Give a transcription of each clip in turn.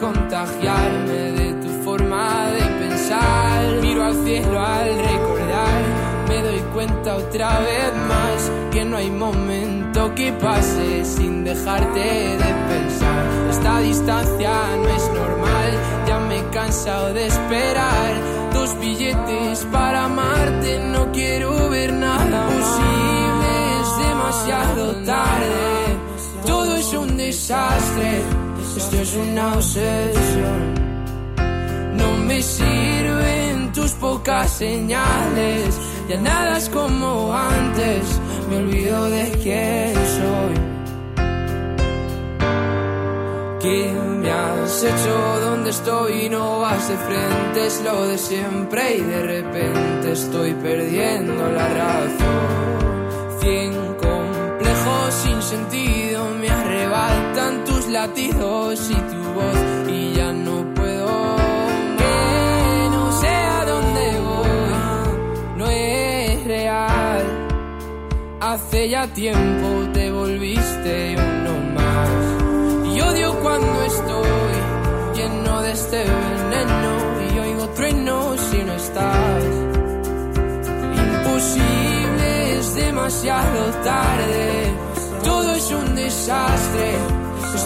contagiarme de tu forma de pensar. Miro al cielo al recordar, me doy cuenta otra vez más que no hay momento que pase sin dejarte de pensar. Esta distancia no es normal, ya me he cansado de esperar. Dos billetes para amarte, no quiero ver nada posible, es demasiado tarde. Todo es un desastre, esto es una obsesión. No me sirven tus pocas señales, ya nada es como antes, me olvido de quién soy. ¿Qué me has hecho? ¿Dónde estoy? No vas de frente, es lo de siempre y de repente estoy perdiendo la razón. Cien complejos sin sentido arrebatan tus latidos y tu voz y ya no puedo que no sé a dónde voy, no es real. Hace ya tiempo te volviste uno más. Y odio cuando estoy lleno de este veneno y oigo truenos si no estás. Imposible, es demasiado tarde. Todo es un desastre.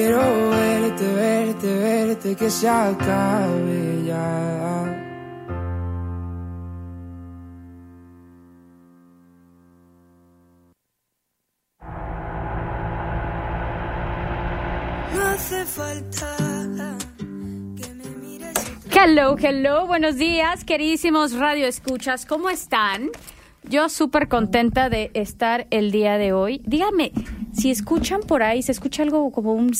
Quiero verte, verte, verte, que se acabe ya. No hace falta Hello, hello, buenos días, queridísimos Radio Escuchas, ¿cómo están? Yo súper contenta de estar el día de hoy. Dígame, si escuchan por ahí, se escucha algo como un...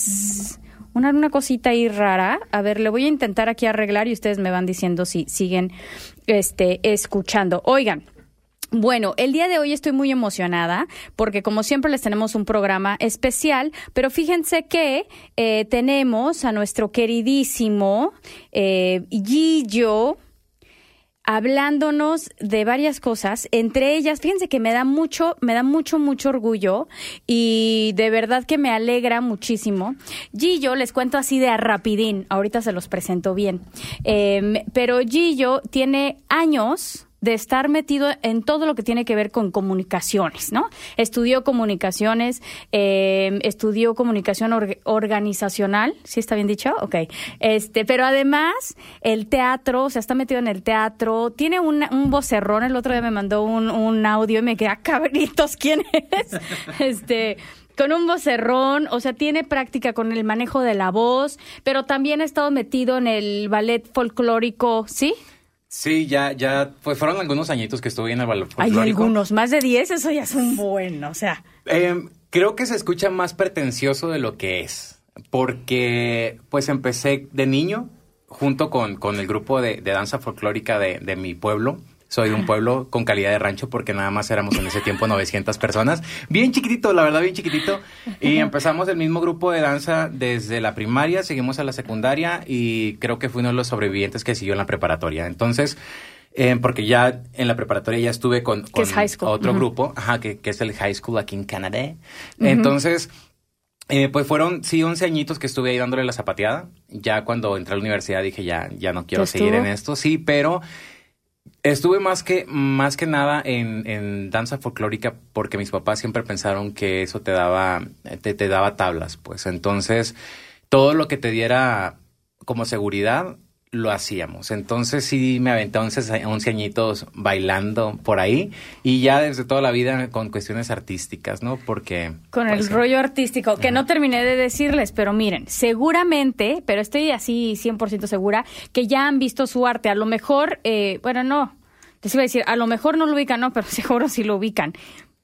una cosita ahí rara. A ver, le voy a intentar aquí arreglar y ustedes me van diciendo si siguen este, escuchando. Oigan, bueno, el día de hoy estoy muy emocionada porque como siempre les tenemos un programa especial, pero fíjense que eh, tenemos a nuestro queridísimo eh, Gillo hablándonos de varias cosas, entre ellas, fíjense que me da mucho, me da mucho, mucho orgullo y de verdad que me alegra muchísimo. Gillo, les cuento así de a rapidín, ahorita se los presento bien, Eh, pero Gillo tiene años de estar metido en todo lo que tiene que ver con comunicaciones, ¿no? Estudió comunicaciones, eh, estudió comunicación org- organizacional, ¿sí está bien dicho? Ok. Este, pero además, el teatro, o sea, está metido en el teatro, tiene un, un vocerrón, el otro día me mandó un, un audio y me quedé, "Ah, cabritos, ¿quién es? este, con un vocerrón, o sea, tiene práctica con el manejo de la voz, pero también ha estado metido en el ballet folclórico, ¿sí? Sí, ya, ya, pues fueron algunos añitos que estuve en el ballet Hay algunos, más de 10, eso ya es un buen, o sea. Eh, creo que se escucha más pretencioso de lo que es, porque pues empecé de niño junto con, con el grupo de, de danza folclórica de, de mi pueblo. Soy de un pueblo con calidad de rancho porque nada más éramos en ese tiempo 900 personas. Bien chiquitito, la verdad, bien chiquitito. Y empezamos el mismo grupo de danza desde la primaria, seguimos a la secundaria y creo que fui uno de los sobrevivientes que siguió en la preparatoria. Entonces, eh, porque ya en la preparatoria ya estuve con, es otro grupo, ajá, que, que es el high school aquí en Canadá. Entonces, eh, pues fueron, sí, 11 añitos que estuve ahí dándole la zapateada. Ya cuando entré a la universidad dije, ya, ya no quiero ¿Te seguir en esto. Sí, pero estuve más que, más que nada en, danza folclórica porque mis papás siempre pensaron que eso te daba, te, te daba tablas. Pues entonces, todo lo que te diera como seguridad, lo hacíamos. Entonces sí me aventé 11, 11 añitos bailando por ahí y ya desde toda la vida con cuestiones artísticas, ¿no? Porque... Con el rollo artístico, que no terminé de decirles, pero miren, seguramente, pero estoy así 100% segura, que ya han visto su arte. A lo mejor, eh, bueno, no, les iba a decir, a lo mejor no lo ubican, no, pero seguro sí lo ubican.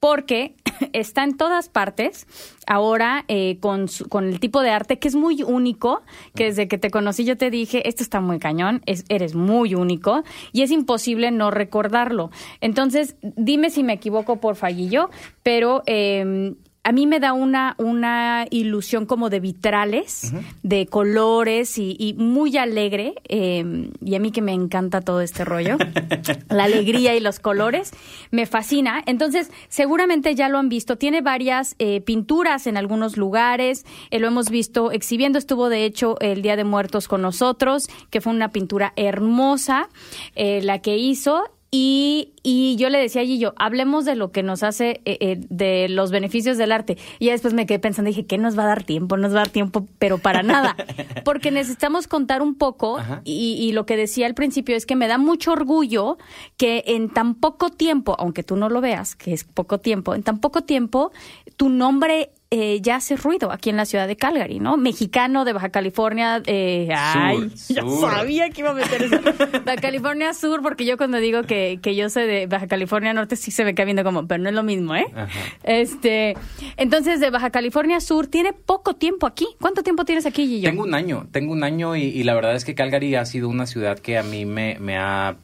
Porque está en todas partes ahora eh, con, su- con el tipo de arte que es muy único, que desde que te conocí yo te dije, esto está muy cañón, es, eres muy único y es imposible no recordarlo. Entonces, dime si me equivoco por fallillo, pero eh, a mí me da una, una ilusión como de vitrales, de colores y, y muy alegre. eh, y a mí que me encanta todo este rollo, la alegría y los colores, me fascina. Entonces, seguramente ya lo han visto. Tiene varias eh, pinturas en algunos lugares. eh, lo hemos visto exhibiendo. Estuvo, de hecho, el Día de Muertos con nosotros, que fue una pintura hermosa, eh, la que hizo. Y, y yo le decía a Gillo, hablemos de lo que nos hace, eh, eh, de los beneficios del arte. Y ya después me quedé pensando, dije, ¿qué nos va a dar tiempo? No nos va a dar tiempo, pero para nada. Porque necesitamos contar un poco, y, y lo que decía al principio es que me da mucho orgullo que en tan poco tiempo, aunque tú no lo veas, que es poco tiempo, en tan poco tiempo, tu nombre eh, ya hace ruido aquí en la ciudad de Calgary, ¿no? Mexicano de Baja California. Eh, ay, ya sur. sabía que iba a meter eso. Baja California Sur, porque yo cuando digo que, que yo soy de Baja California Norte, sí se me cae viendo como, pero no es lo mismo, ¿eh? Ajá. Este, entonces de Baja California Sur, tiene poco tiempo aquí. ¿Cuánto tiempo tienes aquí, Gillo? Tengo un año, tengo un año y, y la verdad es que Calgary ha sido una ciudad que a mí me, me ha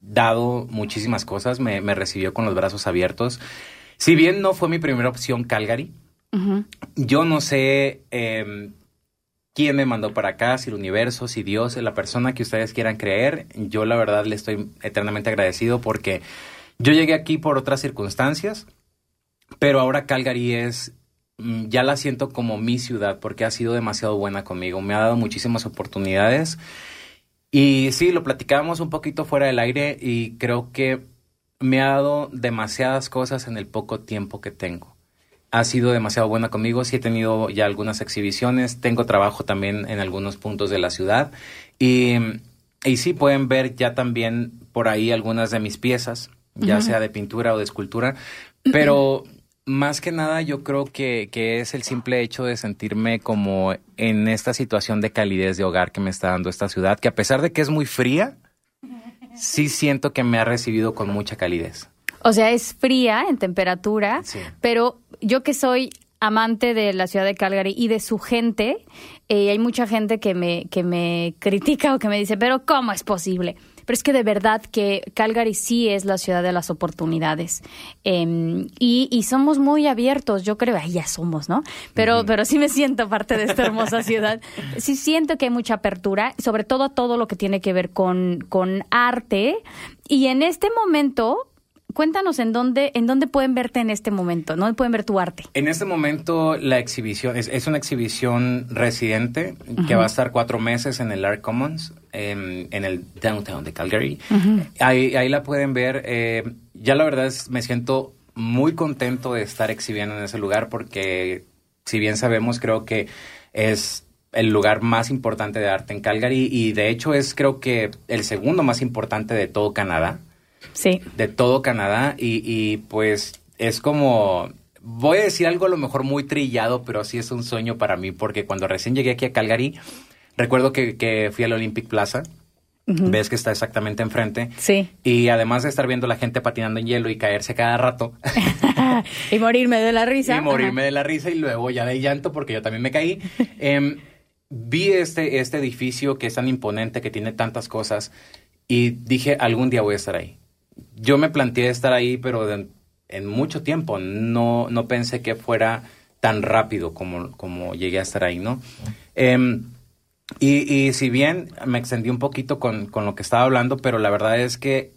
dado muchísimas cosas, me, me recibió con los brazos abiertos. Si bien no fue mi primera opción Calgary, Yo no sé eh, quién me mandó para acá, si el universo, si Dios, la persona que ustedes quieran creer. Yo la verdad le estoy eternamente agradecido porque yo llegué aquí por otras circunstancias, pero ahora Calgary es, mm, ya la siento como mi ciudad porque ha sido demasiado buena conmigo, me ha dado muchísimas oportunidades. Y sí, lo platicábamos un poquito fuera del aire y creo que me ha dado demasiadas cosas en el poco tiempo que tengo ha sido demasiado buena conmigo. Sí he tenido ya algunas exhibiciones, tengo trabajo también en algunos puntos de la ciudad y, y sí pueden ver ya también por ahí algunas de mis piezas, ya sea de pintura o de escultura, pero más que nada yo creo que, que es el simple hecho de sentirme como en esta situación de calidez de hogar que me está dando esta ciudad, que a pesar de que es muy fría, sí siento que me ha recibido con mucha calidez. O sea, es fría en temperatura, Sí. pero yo que soy amante de la ciudad de Calgary y de su gente, eh, hay mucha gente que me, que me critica o que me dice, pero ¿cómo es posible? Pero es que de verdad que Calgary sí es la ciudad de las oportunidades. Eh, y, y somos muy abiertos, yo creo, ay, ya somos, ¿no? Pero, pero sí me siento parte de esta hermosa ciudad. Sí siento que hay mucha apertura, sobre todo todo lo que tiene que ver con, con arte. Y en este momento, cuéntanos en dónde, en dónde pueden verte en este momento, ¿no? Pueden ver tu arte. En este momento la exhibición es, es una exhibición residente que va a estar cuatro meses en el Art Commons en, en el downtown de Calgary. ahí, ahí la pueden ver. eh, ya la verdad es me siento muy contento de estar exhibiendo en ese lugar porque si bien sabemos creo que es el lugar más importante de arte en Calgary y de hecho es creo que el segundo más importante de todo Canadá Sí. de todo Canadá y, y, pues es como, voy a decir algo a lo mejor muy trillado, pero sí es un sueño para mí porque cuando recién llegué aquí a Calgary, recuerdo que, que fui al Olympic Plaza, ves que está exactamente enfrente. Sí. Y además de estar viendo la gente patinando en hielo y caerse cada rato y morirme de la risa. y morirme de la risa y luego ya de llanto porque yo también me caí, em, vi este, este edificio que es tan imponente, que tiene tantas cosas y dije, algún día voy a estar ahí. Yo me planteé estar ahí, pero de- en mucho tiempo. No, no pensé que fuera tan rápido como, como llegué a estar ahí, ¿no? Em, y, y si bien me extendí un poquito con, con lo que estaba hablando, pero la verdad es que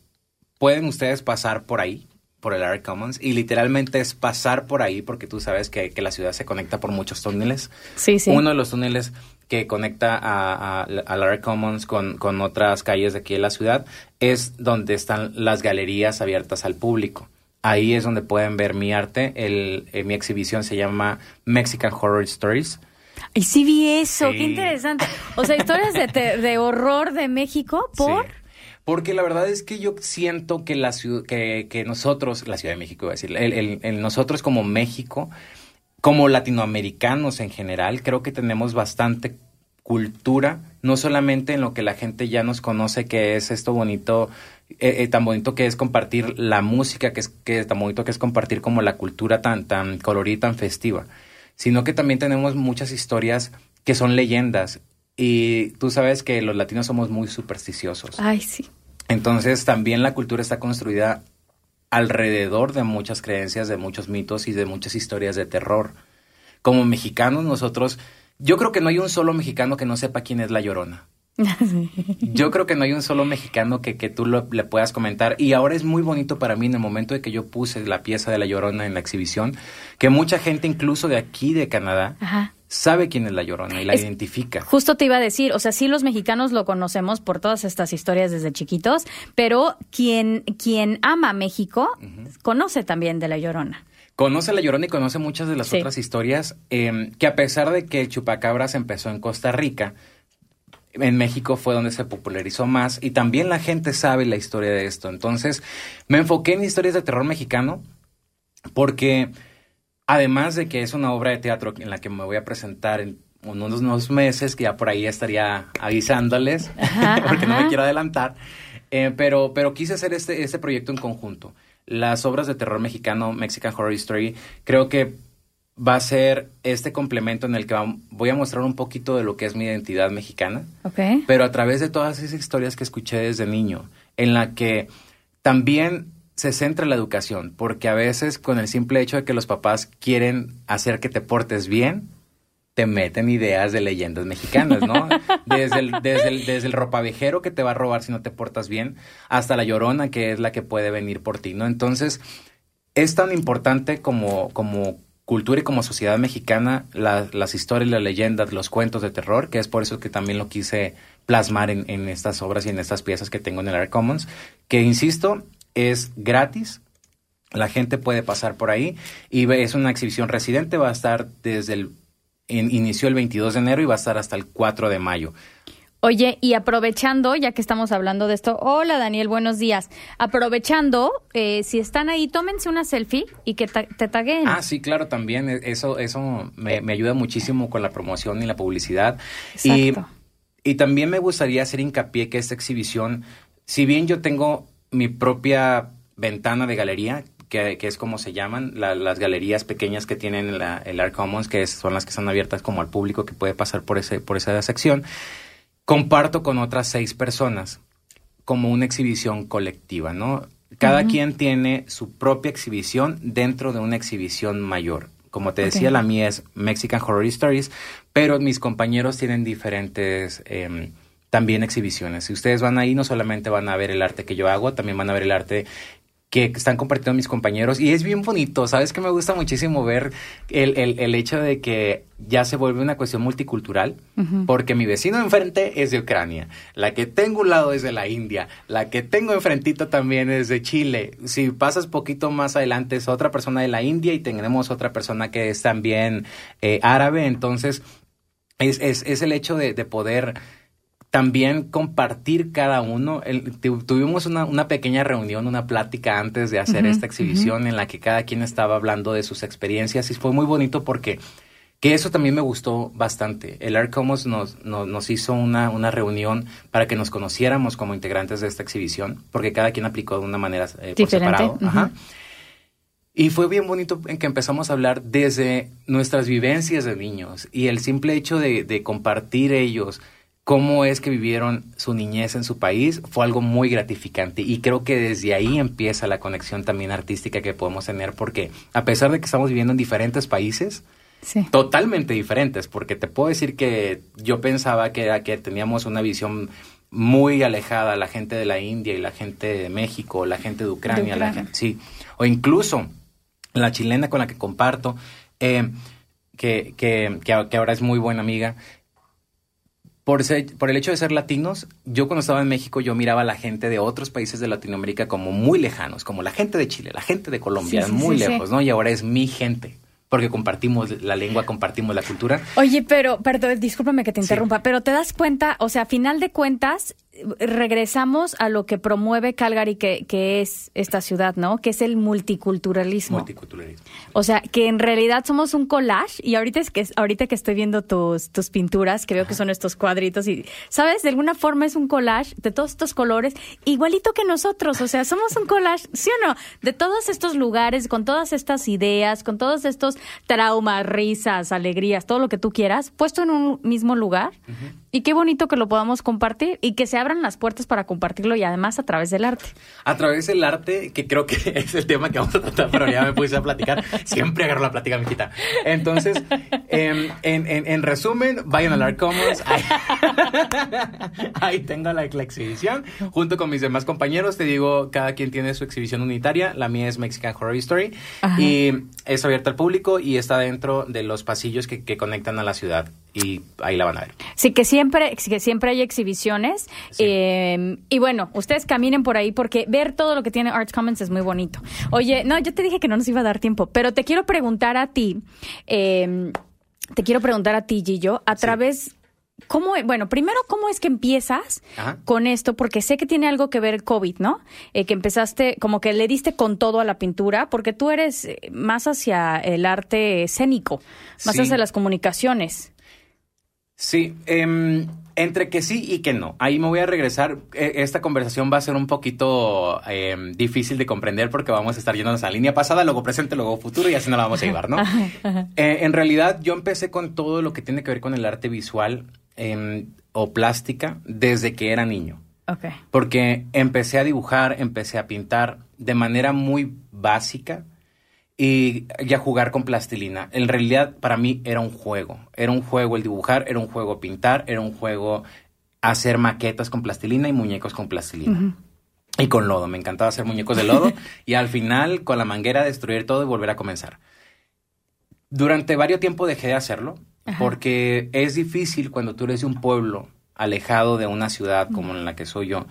pueden ustedes pasar por ahí, por el Art Commons, y literalmente es pasar por ahí, porque tú sabes que, que la ciudad se conecta por muchos túneles. Sí, sí. Uno de los túneles que conecta a, a, Art Commons con, con otras calles de aquí de la ciudad es donde están las galerías abiertas al público. Ahí es donde pueden ver mi arte. El, eh, mi exhibición se llama Mexican Horror Stories. Y sí vi eso, Sí. qué interesante. O sea, historias de, te- de horror de México por... Sí. Porque la verdad es que yo siento que la ciudad, que, que nosotros, la Ciudad de México, iba a decir, el, el- el nosotros como México, como latinoamericanos en general, creo que tenemos bastante cultura, no solamente en lo que la gente ya nos conoce, que es esto bonito, eh, eh, tan bonito que es compartir la música, que es que tan bonito que es compartir como la cultura tan, tan colorida, tan festiva, sino que también tenemos muchas historias que son leyendas. Y tú sabes que los latinos somos muy supersticiosos. Ay, sí. Entonces también la cultura está construida alrededor de muchas creencias, de muchos mitos y de muchas historias de terror. Como mexicanos nosotros, yo creo que no hay un solo mexicano que no sepa quién es la llorona. Yo creo que no hay un solo mexicano que, que tú lo- le puedas comentar. Y ahora es muy bonito para mí en el momento de que yo puse la pieza de La Llorona en la exhibición, que mucha gente, incluso de aquí, de Canadá, Ajá. Sabe quién es La Llorona y la Es- identifica. Justo te iba a decir, o sea, sí los mexicanos lo conocemos por todas estas historias desde chiquitos, pero quien, quien ama México conoce también de La Llorona. Conoce La Llorona y conoce muchas de las Sí. otras historias eh, que a pesar de que el chupacabras empezó en Costa Rica, en México fue donde se popularizó más y también la gente sabe la historia de esto. Entonces me enfoqué en historias de terror mexicano porque además de que es una obra de teatro en la que me voy a presentar en unos, unos meses, que ya por ahí estaría avisándoles, Ajá, porque no me quiero adelantar, eh, pero, pero quise hacer este, este proyecto en conjunto. Las obras de terror mexicano, Mexican Horror Story, creo que va a ser este complemento en el que voy a mostrar un poquito de lo que es mi identidad mexicana, ¿Ok? pero a través de todas esas historias que escuché desde niño, en la que también se centra la educación, porque a veces con el simple hecho de que los papás quieren hacer que te portes bien, te meten ideas de leyendas mexicanas, ¿no? Desde el, desde el, desde el ropavejero que te va a robar si no te portas bien, hasta la llorona que es la que puede venir por ti, ¿no? Entonces, es tan importante como, como cultura y como sociedad mexicana la- las historias, las leyendas, los cuentos de terror, que es por eso que también lo quise plasmar en, en estas obras y en estas piezas que tengo en el Art Commons, que insisto, es gratis, la gente puede pasar por ahí y es una exhibición residente, va a estar desde el, in- inició el 22 de enero y va a estar hasta el 4 de mayo. Oye, y aprovechando, ya que estamos hablando de esto, hola Daniel, buenos días. Aprovechando, eh, si están ahí, tómense una selfie y que ta- te taguen. Ah, sí, claro, también. e- Eso, eso me, me ayuda muchísimo con la promoción y la publicidad. Y, Exacto. y también me gustaría hacer hincapié que esta exhibición, si bien yo tengo mi propia ventana de galería, que, que es como se llaman, la- las galerías pequeñas que tienen la- el Art Commons, que es- son las que están abiertas como al público que puede pasar por, ese, por esa sección, comparto con otras seis personas como una exhibición colectiva, ¿no? Cada quien tiene su propia exhibición dentro de una exhibición mayor. Como te decía, la mía es Mexican Horror Stories, pero mis compañeros tienen diferentes em, también exhibiciones. Si ustedes van ahí, no solamente van a ver el arte que yo hago, también van a ver el arte que están compartiendo mis compañeros. Y es bien bonito, sabes que me gusta muchísimo ver el, el- el hecho de que ya se vuelve una cuestión multicultural, porque mi vecino enfrente es de Ucrania, la que tengo un lado es de la India, la que tengo enfrentito también es de Chile, si pasas poquito más adelante es otra persona de la India y tenemos otra persona que es también eh, árabe, entonces es, es, es el hecho de, de poder también compartir cada uno. El- tuvimos una, una pequeña reunión, una plática antes de hacer esta exhibición en la que cada quien estaba hablando de sus experiencias y fue muy bonito porque que eso también me gustó bastante. El Art Commons nos, nos, nos hizo una, una reunión para que nos conociéramos como integrantes de esta exhibición, porque cada quien aplicó de una manera eh, por separado. Ajá. Y fue bien bonito en que empezamos a hablar desde nuestras vivencias de niños y el simple hecho de, de compartir ellos cómo es que vivieron su niñez en su país fue algo muy gratificante y creo que desde ahí empieza la conexión también artística que podemos tener porque a pesar de que estamos viviendo en diferentes países, Sí. totalmente diferentes, porque te puedo decir que yo pensaba que, era que teníamos una visión muy alejada, la gente de la India y la gente de México, la gente de Ucrania, la Ucrania. gente, sí, o incluso la chilena con la que comparto, eh, que, que, que ahora es muy buena amiga. Por, ser- por el hecho de ser latinos, yo cuando estaba en México, yo miraba a la gente de otros países de Latinoamérica como muy lejanos, como la gente de Chile, la gente de Colombia, Sí, sí, muy sí, lejos, ¿no? Y ahora es mi gente, porque compartimos la lengua, compartimos la cultura. Oye, pero, perdón, discúlpame que te Sí. interrumpa, pero te das cuenta, o sea, a final de cuentas, regresamos a lo que promueve Calgary, que, que es esta ciudad, ¿no? Que es el multiculturalismo. Multiculturalismo. O sea, que en realidad somos un collage y ahorita es que ahorita que estoy viendo tus, tus pinturas, que veo que son estos cuadritos y sabes, de alguna forma es un collage de todos estos colores, igualito que nosotros, o sea, somos un collage, ¿sí o no? De todos estos lugares, con todas estas ideas, con todos estos traumas, risas, alegrías, todo lo que tú quieras, puesto en un mismo lugar. Y qué bonito que lo podamos compartir y que se abran las puertas para compartirlo y además a través del arte. A través del arte, que creo que es el tema que vamos a tratar, pero ya me puse a platicar. Siempre agarro la plática, mijita. Entonces, em, en, en- en resumen, vayan al Art Commons. Ahí, ahí tengo la, la exhibición. Junto con mis demás compañeros, te digo, cada quien tiene su exhibición unitaria. La mía es Mexican Horror History. Ajá. Y es abierta al público y está dentro de los pasillos que, que conectan a la ciudad. Y ahí la van a ver. Sí, que siempre, que siempre hay exhibiciones. Sí. Eh, y bueno, ustedes caminen por ahí porque ver todo lo que tiene Arts Commons es muy bonito. Oye, no, yo te dije que no nos iba a dar tiempo, pero te quiero preguntar a ti, eh, te quiero preguntar a ti, Gillo, a Sí. través... ¿Cómo, bueno, primero, ¿cómo es que empiezas Ajá. con esto? Porque sé que tiene algo que ver el COVID, ¿no? Eh, que empezaste, como que le diste con todo a la pintura, porque tú eres eh, más hacia el arte escénico, más Sí. hacia las comunicaciones. Sí, em, entre que sí y que no. Ahí me voy a regresar. E- Esta conversación va a ser un poquito em, difícil de comprender porque vamos a estar yéndonos a línea pasada, luego presente, luego futuro y así no la vamos a llevar, ¿no? Eh, en realidad yo empecé con todo lo que tiene que ver con el arte visual em, o plástica desde que era niño. Ok. Porque empecé a dibujar, empecé a pintar de manera muy básica y, y a jugar con plastilina. En realidad, para mí era un juego. Era un juego el dibujar, era un juego pintar, era un juego hacer maquetas con plastilina y muñecos con plastilina. Y con lodo. Me encantaba hacer muñecos de lodo y al final, con la manguera, destruir todo y volver a comenzar. Durante varios tiempo dejé de hacerlo Ajá. porque es difícil cuando tú eres de un pueblo alejado de una ciudad como en la que soy yo,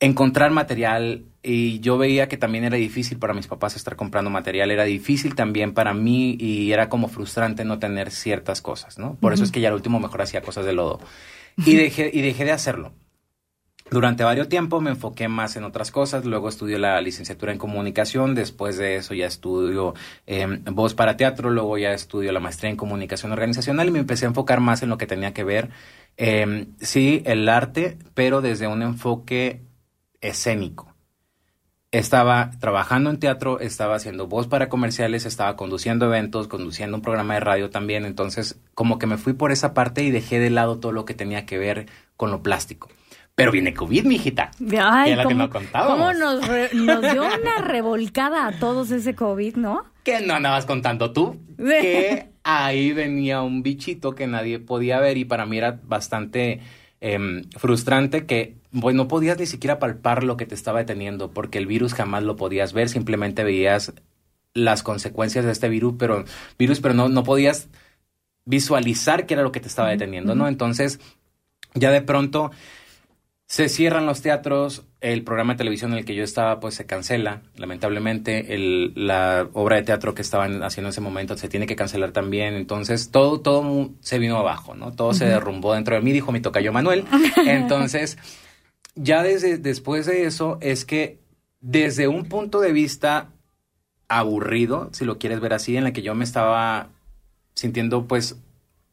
encontrar material y yo veía que también era difícil para mis papás estar comprando material, era difícil también para mí y era como frustrante no tener ciertas cosas, ¿no? Por eso es que ya al último mejor hacía cosas de lodo. Y dejé, y dejé de hacerlo. Durante varios tiempo me enfoqué más en otras cosas, luego estudié la licenciatura en comunicación, después de eso ya estudio eh, voz para teatro, luego ya estudio la maestría en comunicación organizacional y me empecé a enfocar más en lo que tenía que ver, eh, sí, el arte, pero desde un enfoque escénico. Estaba trabajando en teatro, estaba haciendo voz para comerciales, estaba conduciendo eventos, conduciendo un programa de radio también, entonces como que me fui por esa parte y dejé de lado todo lo que tenía que ver con lo plástico. Pero viene COVID, mijita. Ay, lo que no contábamos. cómo nos, re- nos dio una revolcada a todos ese COVID, ¿no? que no andabas contando tú, que ahí venía un bichito que nadie podía ver y para mí era bastante em, frustrante que pues, no podías ni siquiera palpar lo que te estaba deteniendo porque el virus jamás lo podías ver, simplemente veías las consecuencias de este virus, pero, virus, pero no, no podías visualizar qué era lo que te estaba deteniendo, ¿no? Entonces, ya de pronto se cierran los teatros, el programa de televisión en el que yo estaba pues se cancela, lamentablemente, el, la obra de teatro que estaban haciendo en ese momento se tiene que cancelar también, entonces todo, todo se vino abajo, ¿no? Todo se derrumbó dentro de mí, dijo mi tocayo Manuel. Entonces, ya desde después de eso es que desde un punto de vista aburrido, si lo quieres ver así, en la que yo me estaba sintiendo pues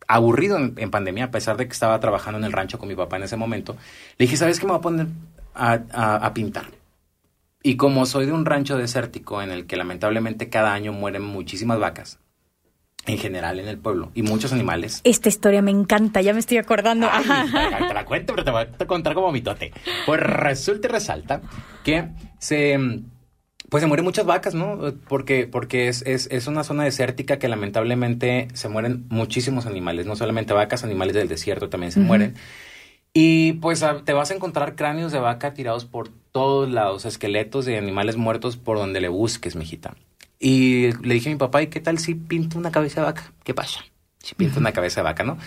aburrido en, pandemia, a pesar de que estaba trabajando en el rancho con mi papá en ese momento, le dije, ¿sabes qué me voy a poner a pintar? Y como soy de un rancho desértico en el que lamentablemente cada año mueren muchísimas vacas, en general en el pueblo, y muchos animales, Esta historia me encanta, ya me estoy acordando. Ay, te la cuento, pero te voy a contar como mitote. Pues resulta y resalta que se pues se mueren muchas vacas, ¿no? Porque, porque es, es, es una zona desértica que lamentablemente se mueren muchísimos animales, no solamente vacas, animales del desierto también se mueren. Y pues a- te vas a encontrar cráneos de vaca tirados por todos lados, esqueletos de animales muertos por donde le busques, mijita. Y le dije a mi papá, ¿y qué tal si pinto una cabeza de vaca? ¿Qué pasa? Si pinto una cabeza de vaca, ¿no?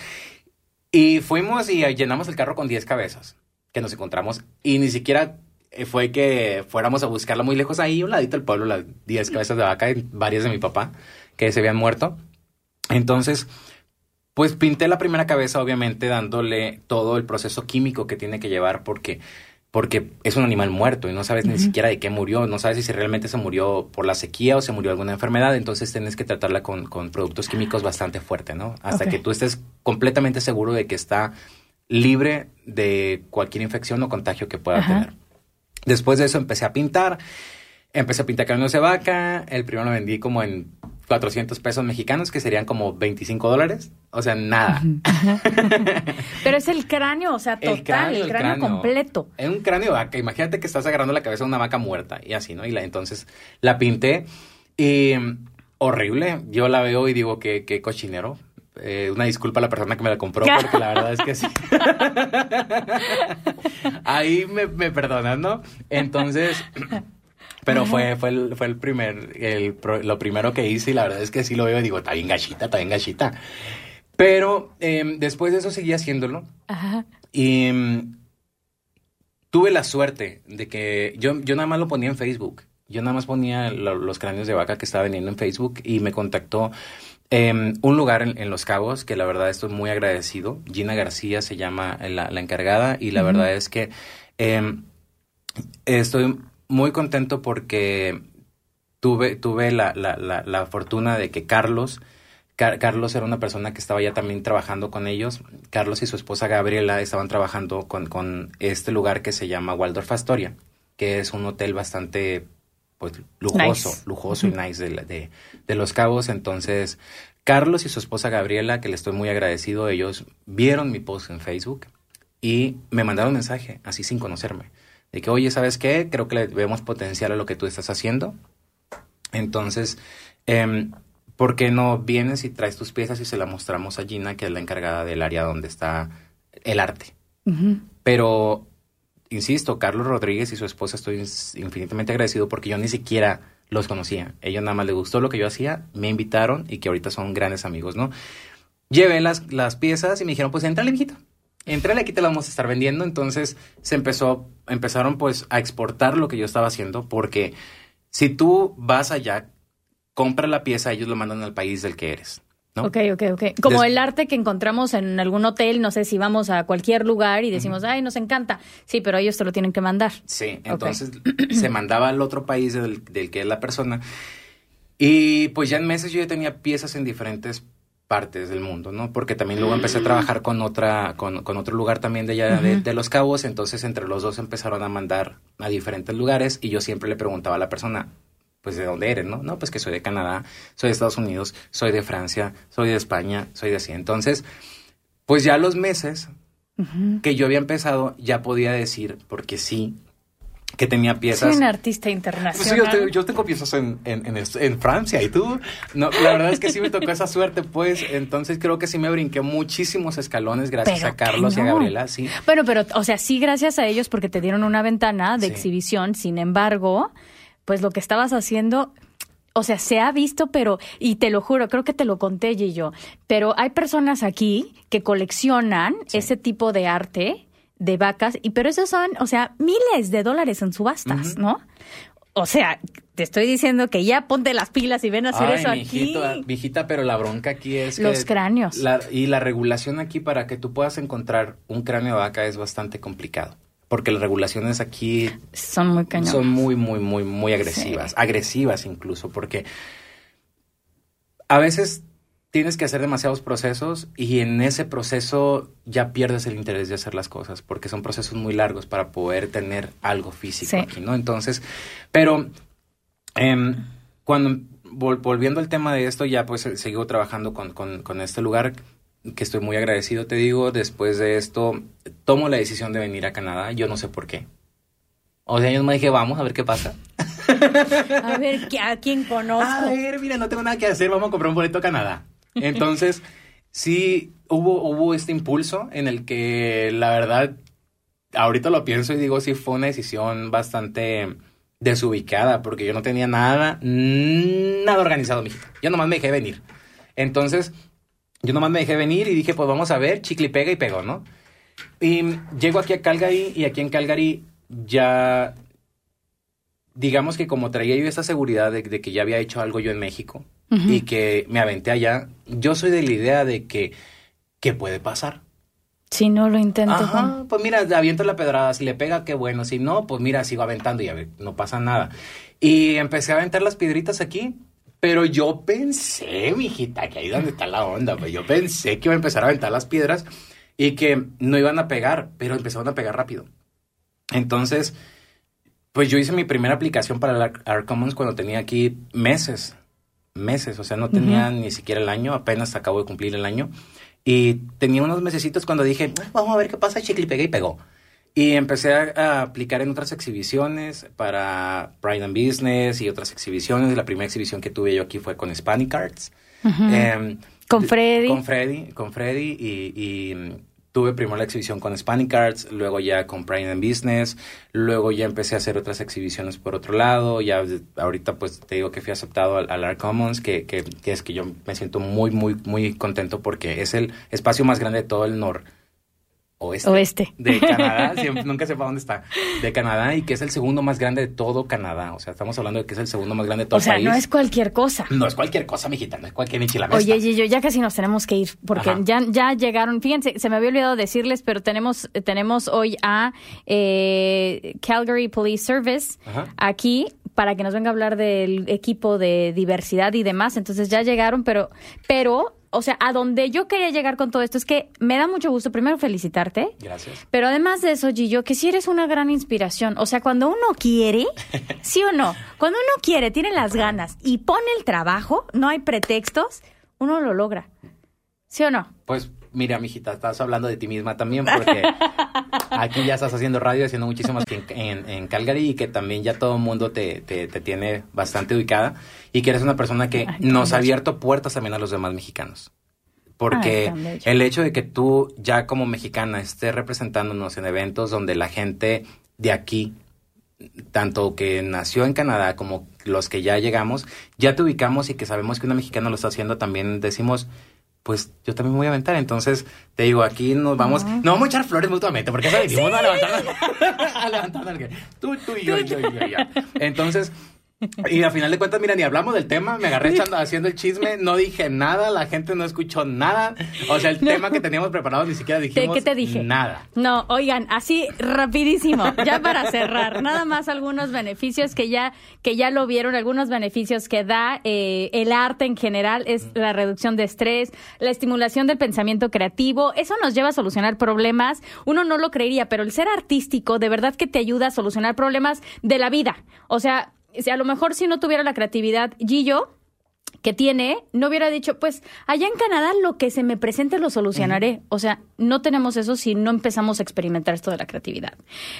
Y fuimos y llenamos el carro con 10 cabezas que nos encontramos y ni siquiera eh, fue que fuéramos a buscarla muy lejos ahí, un ladito del pueblo, las 10 cabezas de vaca y varias de mi papá que se habían muerto. Entonces, Pues pinté la primera cabeza, obviamente, dándole todo el proceso químico que tiene que llevar, porque, porque es un animal muerto y no sabes ni siquiera de qué murió, no sabes si realmente se murió por la sequía o se murió alguna enfermedad, entonces tienes que tratarla con, con productos químicos bastante fuerte, ¿no? Hasta que tú estés completamente seguro de que está libre de cualquier infección o contagio que pueda Ajá. tener. Después de eso empecé a pintar, empecé a pintar cráneos de vaca, el primero lo vendí como en 400 pesos mexicanos, que serían como 25 dólares, o sea, nada. Pero es el cráneo, o sea, total, el cráneo, completo. Es un cráneo vaca. Imagínate que estás agarrando la cabeza de una vaca muerta y así, ¿no? Y la, entonces la pinté y mm, horrible. Yo la veo y digo que qué cochinero. Eh, una disculpa a la persona que me la compró porque la verdad es que sí. Ahí me, me perdonan, ¿no? Entonces, pero fue, fue, el, fue el primer, el, lo primero que hice y la verdad es que sí lo veo y digo, está bien gachita, está bien gachita. Pero eh, después de eso seguí haciéndolo. Ajá. Y mm, tuve la suerte de que yo, yo nada más lo ponía en Facebook. Yo nada más ponía lo- los cráneos de vaca que estaba vendiendo en Facebook y me contactó em, un lugar en, en Los Cabos que la verdad estoy muy agradecido. Gina García se llama la, la encargada y la verdad es que em, estoy muy contento porque tuve, tuve la, la, la, la fortuna de que Carlos, Car- Carlos era una persona que estaba ya también trabajando con ellos. Carlos y su esposa Gabriela estaban trabajando con, con este lugar que se llama Waldorf Astoria, que es un hotel bastante pues lujoso, Nice. lujoso y nice de, de, de Los Cabos. Entonces, Carlos y su esposa Gabriela, que le estoy muy agradecido, ellos vieron mi post en Facebook y me mandaron un mensaje, así sin conocerme, de que, oye, ¿sabes qué? Creo que le vemos potencial a lo que tú estás haciendo. Entonces, em, ¿por qué no vienes y traes tus piezas y se la mostramos a Gina, que es la encargada del área donde está el arte? Pero, insisto, Carlos Rodríguez y su esposa estoy infinitamente agradecido porque yo ni siquiera los conocía. Ellos nada más les gustó lo que yo hacía, me invitaron y que ahorita son grandes amigos, ¿no? Llevé las, las piezas y me dijeron, pues entrale, mijito. Entrale, aquí te las vamos a estar vendiendo. Entonces se empezó, empezaron pues a exportar lo que yo estaba haciendo porque si tú vas allá, compra la pieza, ellos lo mandan al país del que eres, ¿no? Ok, ok, ok. Como Des- el arte que encontramos en algún hotel, no sé si vamos a cualquier lugar y decimos, ay, nos encanta. Sí, pero ellos te lo tienen que mandar. Sí, entonces se mandaba al otro país del, del que es la persona. Y pues ya en meses yo ya tenía piezas en diferentes partes del mundo, ¿no? Porque también luego empecé a trabajar con otra, con, con otro lugar también de allá de, de Los Cabos, entonces entre los dos empezaron a mandar a diferentes lugares y yo siempre le preguntaba a la persona, pues ¿de dónde eres, no? No, pues que soy de Canadá, soy de Estados Unidos, soy de Francia, soy de España, soy de así. Entonces, pues ya a los meses que yo había empezado, ya podía decir, porque sí, que tenía Soy piezas. un artista Pues sí, internacional. yo, te- yo tengo piezas en, en, en, en Francia y tú. No, la verdad es que sí me tocó esa suerte, pues. Entonces creo que sí me brinqué muchísimos escalones gracias Pero a Carlos y a. Gabriela, sí. Bueno, pero, o sea, sí, gracias a ellos porque te dieron una ventana de Sí. exhibición. Sin embargo, pues lo que estabas haciendo, o sea, se ha visto, pero, y te lo juro, creo que te lo conté, yo, pero hay personas aquí que coleccionan Sí. ese tipo de arte de vacas, y pero esos son, o sea, miles de dólares en subastas. ¿no? O sea, te estoy diciendo que ya ponte las pilas y ven a hacer Ay, eso mijito, aquí. mijita, pero la bronca aquí es Los que cráneos. la- y la regulación aquí para que tú puedas encontrar un cráneo de vaca es bastante complicado. Porque las regulaciones aquí Son muy cañones. son muy, muy, muy, muy agresivas. Sí. Agresivas incluso, porque a veces tienes que hacer demasiados procesos y en ese proceso ya pierdes el interés de hacer las cosas, porque son procesos muy largos para poder tener algo físico Sí. aquí, ¿no? Entonces, pero em, cuando vol- volviendo al tema de esto, ya pues eh, sigo trabajando con, con, con este lugar que estoy muy agradecido, te digo, después de esto tomo la decisión de venir a Canadá, yo no sé por qué. O sea, yo me dije, vamos a ver qué pasa. A ver, ¿qui- ¿a quién conozco? A ver, mira, no tengo nada que hacer, vamos a comprar un boleto a Canadá. Entonces, sí, hubo, hubo este impulso en el que la verdad, ahorita lo pienso y digo, sí fue una decisión bastante desubicada, porque yo no tenía nada, nada organizado, mijito. Yo nomás me dejé venir. Entonces, yo nomás me dejé venir y dije, pues vamos a ver, chicle pega y pegó, ¿no? Y llego aquí a Calgary y aquí en Calgary ya, digamos que como traía yo esa seguridad de, de que ya había hecho algo yo en México Y que me aventé allá, yo soy de la idea de que ¿qué puede pasar? Si no lo intento. Ajá, pues mira, aviento la pedrada, si le pega, qué bueno, si no, pues mira, sigo aventando y a ver, no pasa nada. Y empecé a aventar las piedritas aquí, pero yo pensé, mijita, que ahí donde está la onda, pues yo pensé que iba a empezar a aventar las piedras y que no iban a pegar, pero empezaron a pegar rápido. Entonces, pues yo hice mi primera aplicación para el Arc Commons cuando tenía aquí meses, meses, o sea, no tenía ni siquiera el año, apenas acabo de cumplir el año. Y tenía unos mesecitos cuando dije, "Ah, vamos a ver qué pasa, chicle, pegué y pegó. Y empecé a, aplicar en otras exhibiciones para Pride and Business y otras exhibiciones. La primera exhibición que tuve yo aquí fue con Hispanic Arts. Em, Con Freddy. Con Freddy, con Freddy y, y, tuve primero la exhibición con Hispanic Arts, luego ya con Pride and Business, luego ya empecé a hacer otras exhibiciones por otro lado, ya ahorita pues te digo que fui aceptado al, Art Commons, que, que, que es que yo me siento muy, muy, muy contento porque es el espacio más grande de todo el nor oeste, Oeste. de Canadá, siempre, nunca sepa dónde está, de Canadá y que es el segundo más grande de todo Canadá, o sea, estamos hablando de que es el segundo más grande de todo O sea, el no país. es cualquier cosa. No es cualquier cosa, mijita, no es cualquier enchilamesta. Oye, Gillo, ya casi nos tenemos que ir porque Ajá. ya, ya llegaron. Fíjense, se me había olvidado decirles, pero tenemos, tenemos hoy a eh, Calgary Police Service Ajá. aquí para que nos venga a hablar del equipo de diversidad y demás. Entonces ya llegaron, pero, pero, o sea, a donde yo quería llegar con todo esto es que me da mucho gusto primero felicitarte. Gracias. Pero además de eso, Gillo, que si eres una gran inspiración. O sea, cuando uno quiere, ¿sí o no? Cuando uno quiere, tiene las ganas y pone el trabajo, no hay pretextos, uno lo logra. ¿Sí o no? Pues mira, mijita, estás hablando de ti misma también porque aquí ya estás haciendo radio, haciendo muchísimas en, en, en Calgary y que también ya todo el mundo te, te, te tiene bastante ubicada y que eres una persona que Ay, nos ha abierto puertas también a los demás mexicanos. Porque el hecho de que tú ya como mexicana estés representándonos en eventos donde la gente de aquí tanto que nació en Canadá como los que ya llegamos, ya te ubicamos y que sabemos que una mexicana lo está haciendo, también decimos, pues yo también me voy a aventar. Entonces, te digo, aquí nos vamos, no vamos a echar flores mutuamente, porque eso venimos a levantarnos, a levantarnos, que tú, tú y yo, yo, yo, yo. Entonces, y al final de cuentas, mira, ni hablamos del tema, me agarré echando, haciendo el chisme, no dije nada, la gente no escuchó nada. O sea, el tema que teníamos preparado ni siquiera ¿Qué, dijimos qué te dije? nada. No, oigan, así rapidísimo, ya para cerrar, nada más algunos beneficios que ya que ya lo vieron, algunos beneficios que da eh, el arte en general es la reducción de estrés, la estimulación del pensamiento creativo, eso nos lleva a solucionar problemas. Uno no lo creería, pero el ser artístico de verdad que te ayuda a solucionar problemas de la vida. O sea, a lo mejor si no tuviera la creatividad, Gillo que tiene, no hubiera dicho, pues allá en Canadá lo que se me presente lo solucionaré. O sea, no tenemos eso si no empezamos a experimentar esto de la creatividad.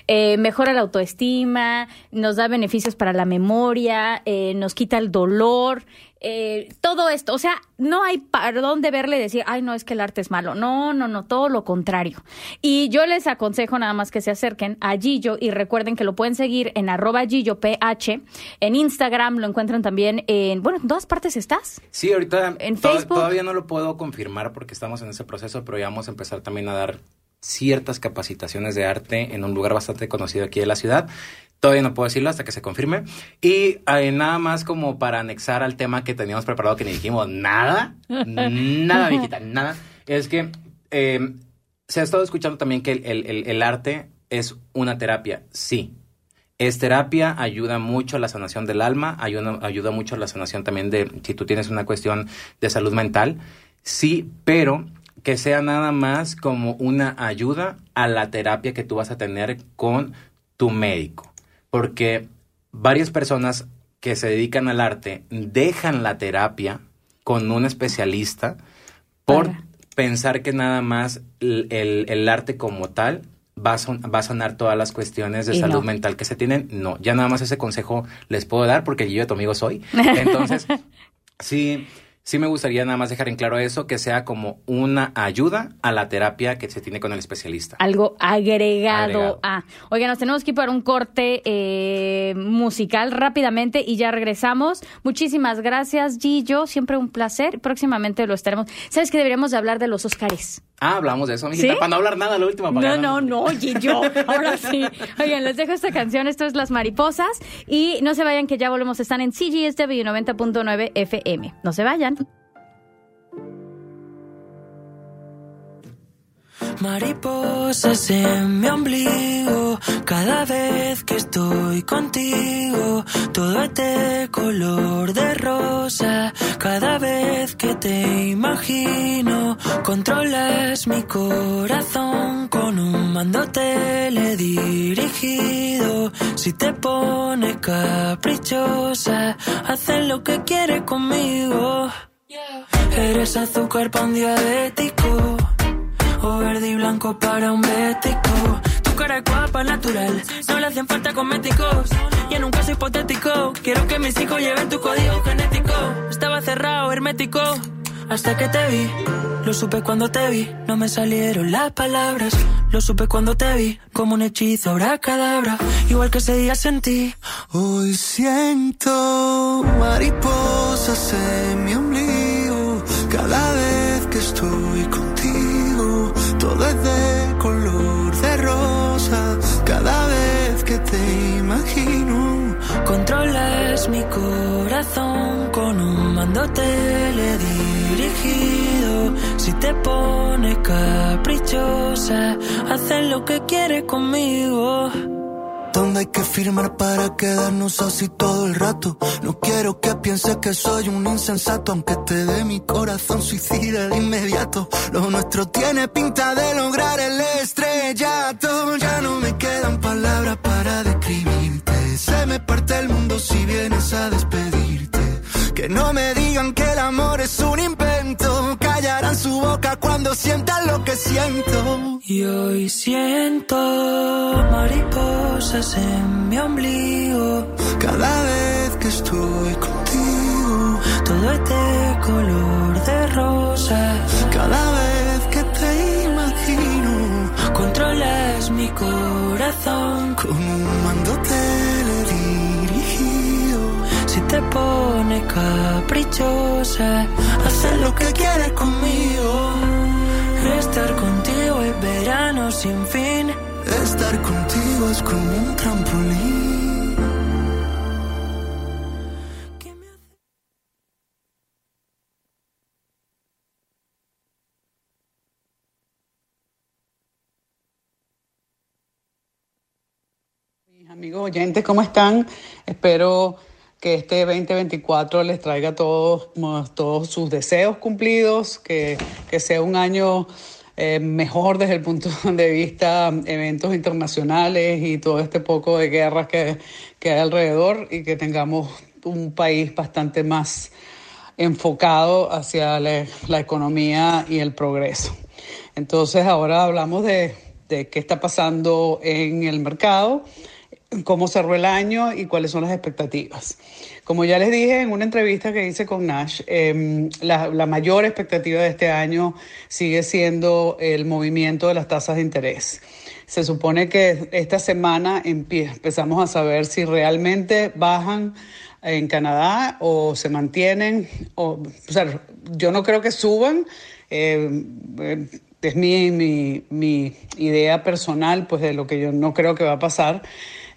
Eh, mejora la autoestima, nos da beneficios para la memoria, eh, nos quita el dolor, eh, todo esto. O sea, no hay perdón de verle decir, ay, no, es que el arte es malo. No, no, no, todo lo contrario. Y yo les aconsejo nada más que se acerquen a Gillo y recuerden que lo pueden seguir en arroba Gillo PH. En Instagram lo encuentran también en, bueno, en todas partes estás. Sí, ahorita En to- Facebook. todavía no lo puedo confirmar porque estamos en ese proceso, pero ya vamos a empezar también a dar ciertas capacitaciones de arte en un lugar bastante conocido aquí de la ciudad. Todavía no puedo decirlo hasta que se confirme. Y eh, nada más como para anexar al tema que teníamos preparado que ni dijimos nada, nada, viejita, nada, es que eh, se ha estado escuchando también que el, el- el- el arte es una terapia. Sí, es terapia, ayuda mucho a la sanación del alma, ayuda, ayuda mucho a la sanación también de si tú tienes una cuestión de salud mental. Sí, pero que sea nada más como una ayuda a la terapia que tú vas a tener con tu médico. Porque varias personas que se dedican al arte dejan la terapia con un especialista por Para. pensar que nada más el, el- el arte como tal va a, son- va a sanar todas las cuestiones de Y salud no. mental que se tienen. No, ya nada más ese consejo les puedo dar porque yo de tu amigo soy. Entonces, sí, sí me gustaría nada más dejar en claro eso, que sea como una ayuda a la terapia que se tiene con el especialista. Algo agregado, Agregado. a. Oigan, nos tenemos que ir para un corte eh, musical rápidamente y ya regresamos. Muchísimas gracias, Gillo. Siempre un placer. Próximamente lo estaremos. ¿Sabes que deberíamos de hablar de los Oscars? Ah, hablamos de eso, mijita, ¿Sí? para no hablar nada, lo último. para No, no, no, Gillo. Ahora sí. Oigan, les dejo esta canción. Esto es Las Mariposas. Y no se vayan que ya volvemos. Están en CGSW 90.9 FM. No se vayan. Mariposas en mi ombligo, cada vez que estoy contigo, todo es de color de rosa, cada vez que te imagino, controlas mi corazón. Con un mando teledirigido, si te pones caprichosa, haces lo que quieres conmigo. Eres azúcar para un diabético o verde y blanco para un bético. Tu cara es guapa, natural, no le hacen falta cosméticos. Y en un caso hipotético, quiero que mis hijos lleven tu código genético. Estaba cerrado, hermético, hasta que te vi. Lo supe cuando te vi, no me salieron las palabras. Lo supe cuando te vi, como un hechizo, cadabra. Igual que ese día sentí. Hoy siento mariposas en mi ombligo cada Controlas mi corazón con un mando teledirigido. Si te pones caprichosa, haces lo que quieres conmigo. ¿Dónde hay que firmar para quedarnos así todo el rato? No quiero que pienses que soy un insensato, aunque te dé mi corazón suicida de inmediato. Lo nuestro tiene pinta de lograr el estrellato. Ya no me quedan palabras para describirte. Se me parte el mundo si vienes a despedirte. Que no me digan que el amor es un invento. Callarán su boca cuando sientan lo que siento. Y hoy siento mariposas en mi ombligo. Cada vez que estoy contigo, Todo es de color de rosa. cada vez que te imagino, Controlas mi corazón. con un mando te pones caprichosa, haces lo que quieres conmigo. Estar contigo es verano sin fin. Estar contigo es como un trampolín. Mis amigos oyentes, ¿cómo están? Espero que este 2024 les traiga todos, todos sus deseos cumplidos, que, que sea un año eh, mejor desde el punto de vista eventos internacionales y todo este poco de guerras que, que hay alrededor y que tengamos un país bastante más enfocado hacia la, la economía y el progreso. Entonces ahora hablamos de, de qué está pasando en el mercado, cómo cerró el año y cuáles son las expectativas. Como ya les dije en una entrevista que hice con Nash, eh, la, la mayor expectativa de este año sigue siendo el movimiento de las tasas de interés. Se supone que esta semana empezamos a saber si realmente bajan en Canadá o se mantienen. O, o sea, yo no creo que suban. eh, es mi, mi, mi idea personal, pues de lo que yo no creo que va a pasar.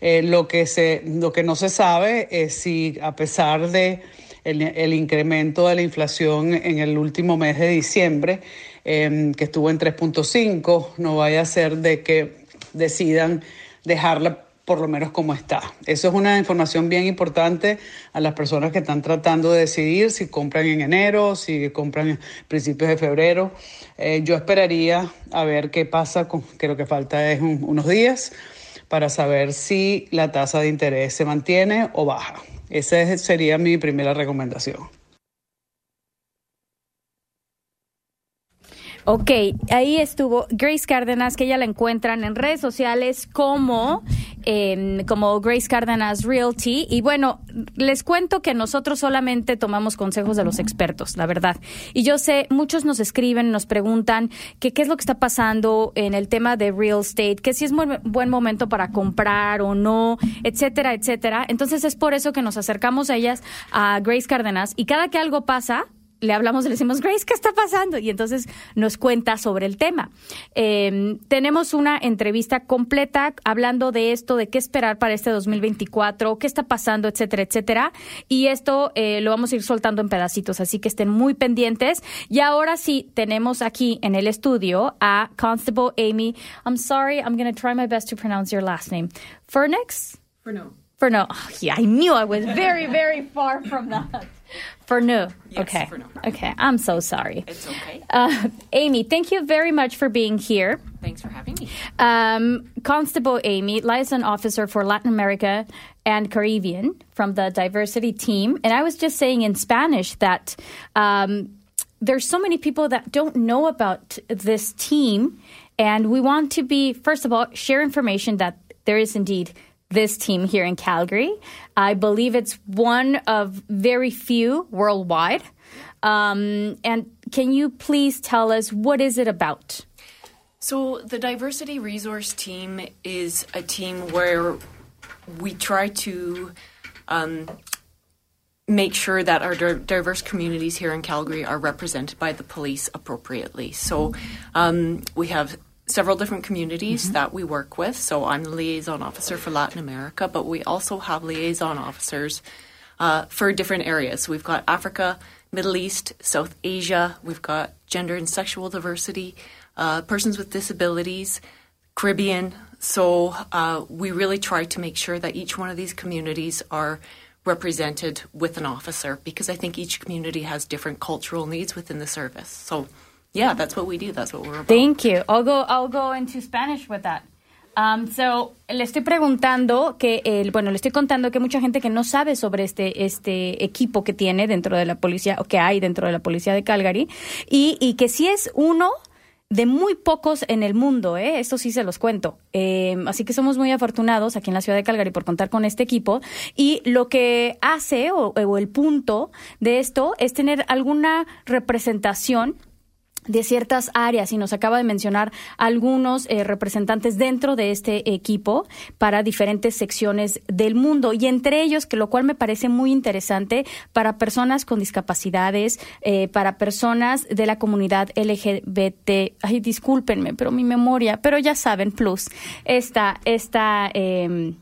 Eh, lo, que se, lo que no se sabe es si a pesar de el, el incremento de la inflación en el último mes de diciembre, eh, que estuvo en 3.5, no vaya a ser de que decidan dejarla por lo menos como está. Eso es una información bien importante a las personas que están tratando de decidir si compran en enero, si compran en principios de febrero. Eh, yo esperaría a ver qué pasa, con, que lo que falta es un- unos días para saber si la tasa de interés se mantiene o baja. Esa es- sería mi primera recomendación. Ok, ahí estuvo Grace Cárdenas, que ella la encuentran en redes sociales como, como Grace Cárdenas Realty. Y bueno, les cuento que nosotros solamente tomamos consejos de los expertos, la verdad. Y yo sé, muchos nos escriben, nos preguntan que qué es lo que está pasando en el tema de real estate, que si es muy buen momento para comprar o no, etcétera, etcétera. Entonces es por eso que nos acercamos a ellas, a Grace Cárdenas, y cada que algo pasa, le hablamos, le decimos, Grace, ¿qué está pasando? Y entonces nos cuenta sobre el tema. Eh, tenemos una entrevista completa hablando de esto, de qué esperar para este 2024, qué está pasando, etcétera, etcétera. Y esto eh, lo vamos a ir soltando en pedacitos, así que estén muy pendientes. Y ahora sí, tenemos aquí en el estudio a Constable Amy. I'm sorry, I'm going to try my best to pronounce your last name. Furnix? Furno. Furno. Oh, yeah, I knew I was very, very far from that. Furno. Yes, okay. Furno. Okay. I'm so sorry. It's okay. Uh, Amy, thank you very much for being here. Thanks for having me. Um, Constable Amy, liaison officer for Latin America and Caribbean from the diversity team. And I was just saying in Spanish that um, there's so many people that don't know about this team. And we want to be, first of all, share information that there is indeed this team here in Calgary. I believe it's one of very few worldwide. Um, and can you please tell us what is it about? So, the diversity resource team is a team where we try to um, make sure that our diverse communities here in Calgary are represented by the police appropriately. So, um, we have several different communities that we work with. So, I'm the liaison officer for Latin America, but we also have liaison officers uh, for different areas. We've got Africa, Middle East, South Asia, we've got gender and sexual diversity, uh, persons with disabilities, Caribbean. So uh, we really try to make sure that each one of these communities are represented with an officer because I think each community has different cultural needs within the service. So yeah, that's what we do. That's what we're about. Thank you. I'll go. I'll go into Spanish with that. Um, so, le estoy preguntando que, el, bueno, le estoy contando que mucha gente que no sabe sobre este, este equipo que tiene dentro de la policía, o que hay dentro de la policía de Calgary, y, y que sí es uno de muy pocos en el mundo, ¿eh? Esto sí se los cuento. Eh, así que somos muy afortunados aquí en la ciudad de Calgary por contar con este equipo. Y lo que hace, o, o el punto de esto, es tener alguna representación de ciertas áreas y nos acaba de mencionar algunos eh, representantes dentro de este equipo para diferentes secciones del mundo y entre ellos, que lo cual me parece muy interesante para personas con discapacidades, eh, para personas de la comunidad LGBT. Ay, discúlpenme, pero mi memoria, pero ya saben, plus, esta, esta, eh,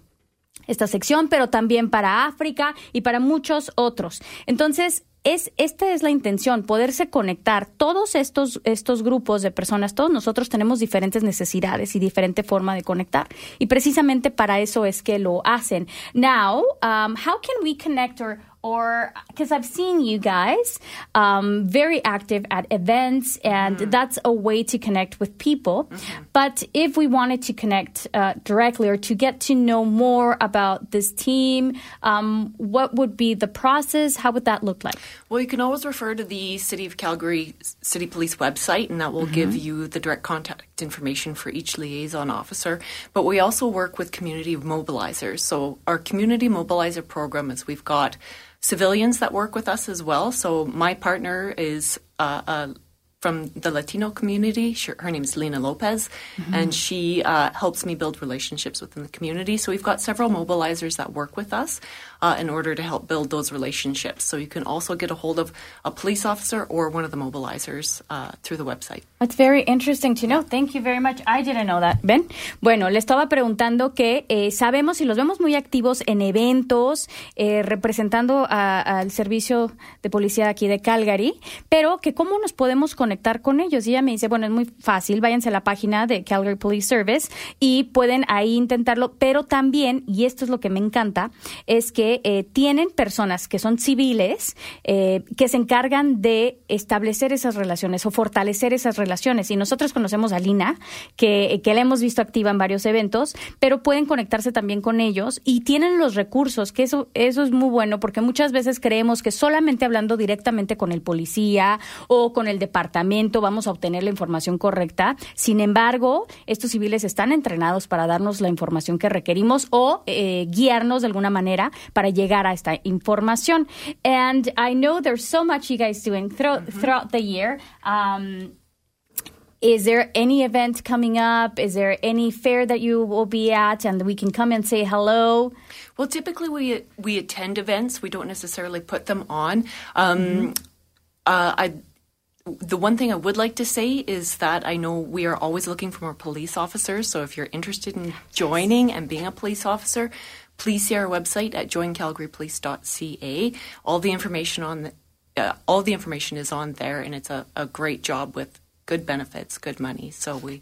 esta sección, pero también para África y para muchos otros. Entonces, es, esta es la intención, poderse conectar. Todos estos, estos grupos de personas, todos nosotros tenemos diferentes necesidades y diferente forma de conectar. Y precisamente para eso es que lo hacen. Now, um, how can we connect or or because I've seen you guys um, very active at events, and that's a way to connect with people. But if we wanted to connect uh, directly or to get to know more about this team, um, what would be the process? How would that look like? Well, you can always refer to the City of Calgary City Police website, and that will give you the direct contact information for each liaison officer. But we also work with community mobilizers. So, our community mobilizer program is we've got civilians that work with us as well. So, my partner is uh, uh, from the Latino community. She, her name is Lena Lopez, and she uh, helps me build relationships within the community. So we've got several mobilizers that work with us uh, in order to help build those relationships. So you can also get a hold of a police officer or one of the mobilizers uh, through the website. That's very interesting to know. Thank you very much. I didn't know that. ¿Ven? Bueno, le estaba preguntando que eh, sabemos y los vemos muy activos en eventos, eh, representando al servicio de policía aquí de Calgary, pero que cómo nos podemos conectar con ellos. Y ella me dice, bueno, es muy fácil, váyanse a la página de Calgary Police Service y pueden ahí intentarlo, pero también, y esto es lo que me encanta, es que eh, tienen personas que son civiles eh, que se encargan de establecer esas relaciones o fortalecer esas relaciones. Y nosotros conocemos a Lina, que, que la hemos visto activa en varios eventos, pero pueden conectarse también con ellos y tienen los recursos, que eso, eso es muy bueno, porque muchas veces creemos que solamente hablando directamente con el policía o con el departamento vamos a obtener la información correcta. Sin embargo, estos civiles están entrenados para darnos la información que requerimos o eh, guiarnos de alguna manera para llegar a esta información. And I know there's so much you guys doing throughout, throughout the year. Um, is there any event coming up? Is there any fair that you will be at and we can come and say hello? Well, typically we we attend events. We don't necessarily put them on. Um, Uh, I, the one thing I would like to say is that I know we are always looking for more police officers. So if you're interested in joining and being a police officer, please see our website at joincalgarypolice.ca. All the information on the, uh, all the information is on there, and it's a, a great job with good benefits, good money. So we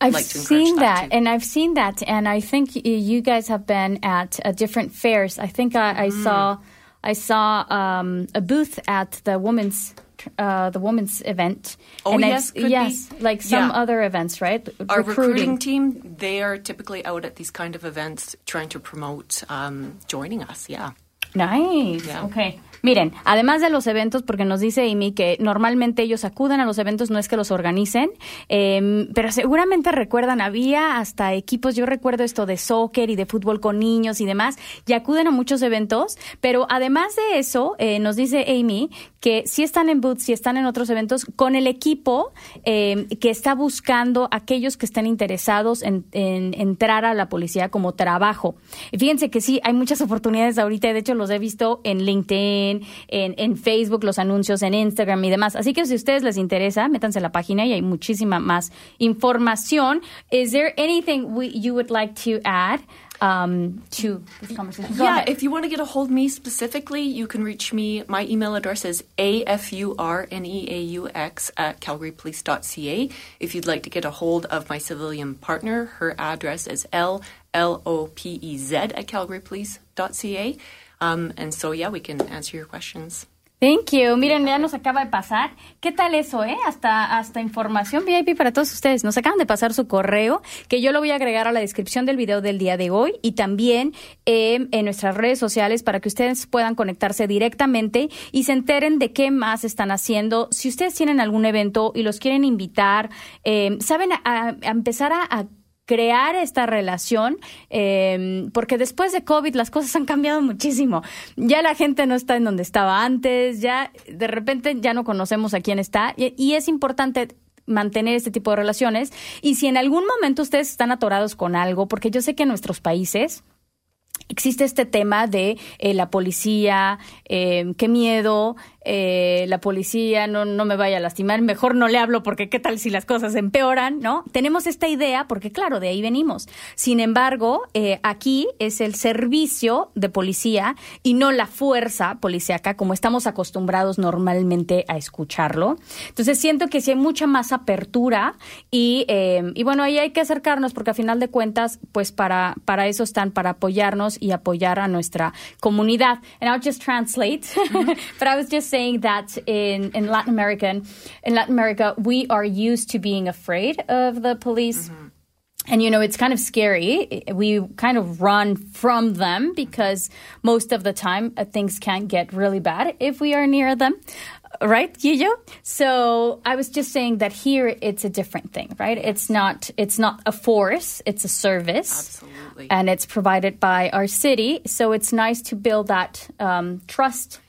I've like seen that, that, and I've seen that, and I think you guys have been at uh, different fairs. I think I, I Mm. saw I saw um, a booth at the women's uh, the women's event. Oh, and I've- yes, be. yes, like some Yeah. other events, right? Our recruiting team, they are typically out at these kind of events trying to promote um, joining us. Yeah. Nice. Yeah. Okay. Miren, además de los eventos, porque nos dice Amy que normalmente ellos acuden a los eventos, no es que los organicen, eh, pero seguramente recuerdan, había hasta equipos, yo recuerdo esto de soccer y de fútbol con niños y demás, y acuden a muchos eventos, pero además de eso, eh, nos dice Amy que si están en booths, si están en otros eventos, con el equipo eh, que está buscando aquellos que estén interesados en, en entrar a la policía como trabajo. Fíjense que sí, hay muchas oportunidades ahorita, de hecho los he visto en LinkedIn, en, en Facebook, los anuncios en Instagram y demás. Así que si a ustedes les interesa, métanse a la página y hay muchísima más información. Is there anything we, you would like to add? Um, to this conversation. Go yeah, ahead. if you want to get a hold of me specifically, you can reach me. My email address is afurneaux at calgarypolice.ca. If you'd like to get a hold of my civilian partner, her address is l l o p e z at calgarypolice.ca. Um, and so, yeah, we can answer your questions. Thank you. Miren, ya nos acaba de pasar. ¿Qué tal eso, eh? Hasta, hasta información VIP para todos ustedes. Nos acaban de pasar su correo, que yo lo voy a agregar a la descripción del video del día de hoy y también eh, en nuestras redes sociales para que ustedes puedan conectarse directamente y se enteren de qué más están haciendo. Si ustedes tienen algún evento y los quieren invitar, eh, saben a, a empezar a, a crear esta relación, eh, porque después de COVID las cosas han cambiado muchísimo. Ya la gente no está en donde estaba antes, ya de repente ya no conocemos a quién está y, es importante mantener este tipo de relaciones. Y si en algún momento ustedes están atorados con algo, porque yo sé que en nuestros países existe este tema de eh, la policía, eh, qué miedo, eh, la policía no, no me vaya a lastimar, mejor no le hablo porque qué tal si las cosas empeoran, ¿no? Tenemos esta idea porque claro, de ahí venimos. Sin embargo, eh, aquí es el servicio de policía y no la fuerza policíaca como estamos acostumbrados normalmente a escucharlo. Entonces siento que sí hay mucha más apertura y, eh, y bueno, ahí hay que acercarnos porque a final de cuentas, pues para, para eso están, para apoyarnos y apoyar a nuestra comunidad. And I'll just translate, but I was just saying that in, in Latin American, in Latin America, we are used to being afraid of the police. And you know, it's kind of scary. We kind of run from them because most of the time uh, things can get really bad if we are near them. Right, Guillo? So I was just saying that here it's a different thing, right? It's not it's not a force, it's a service. Absolutely. And it's provided by our city. So it's nice to build that um, trust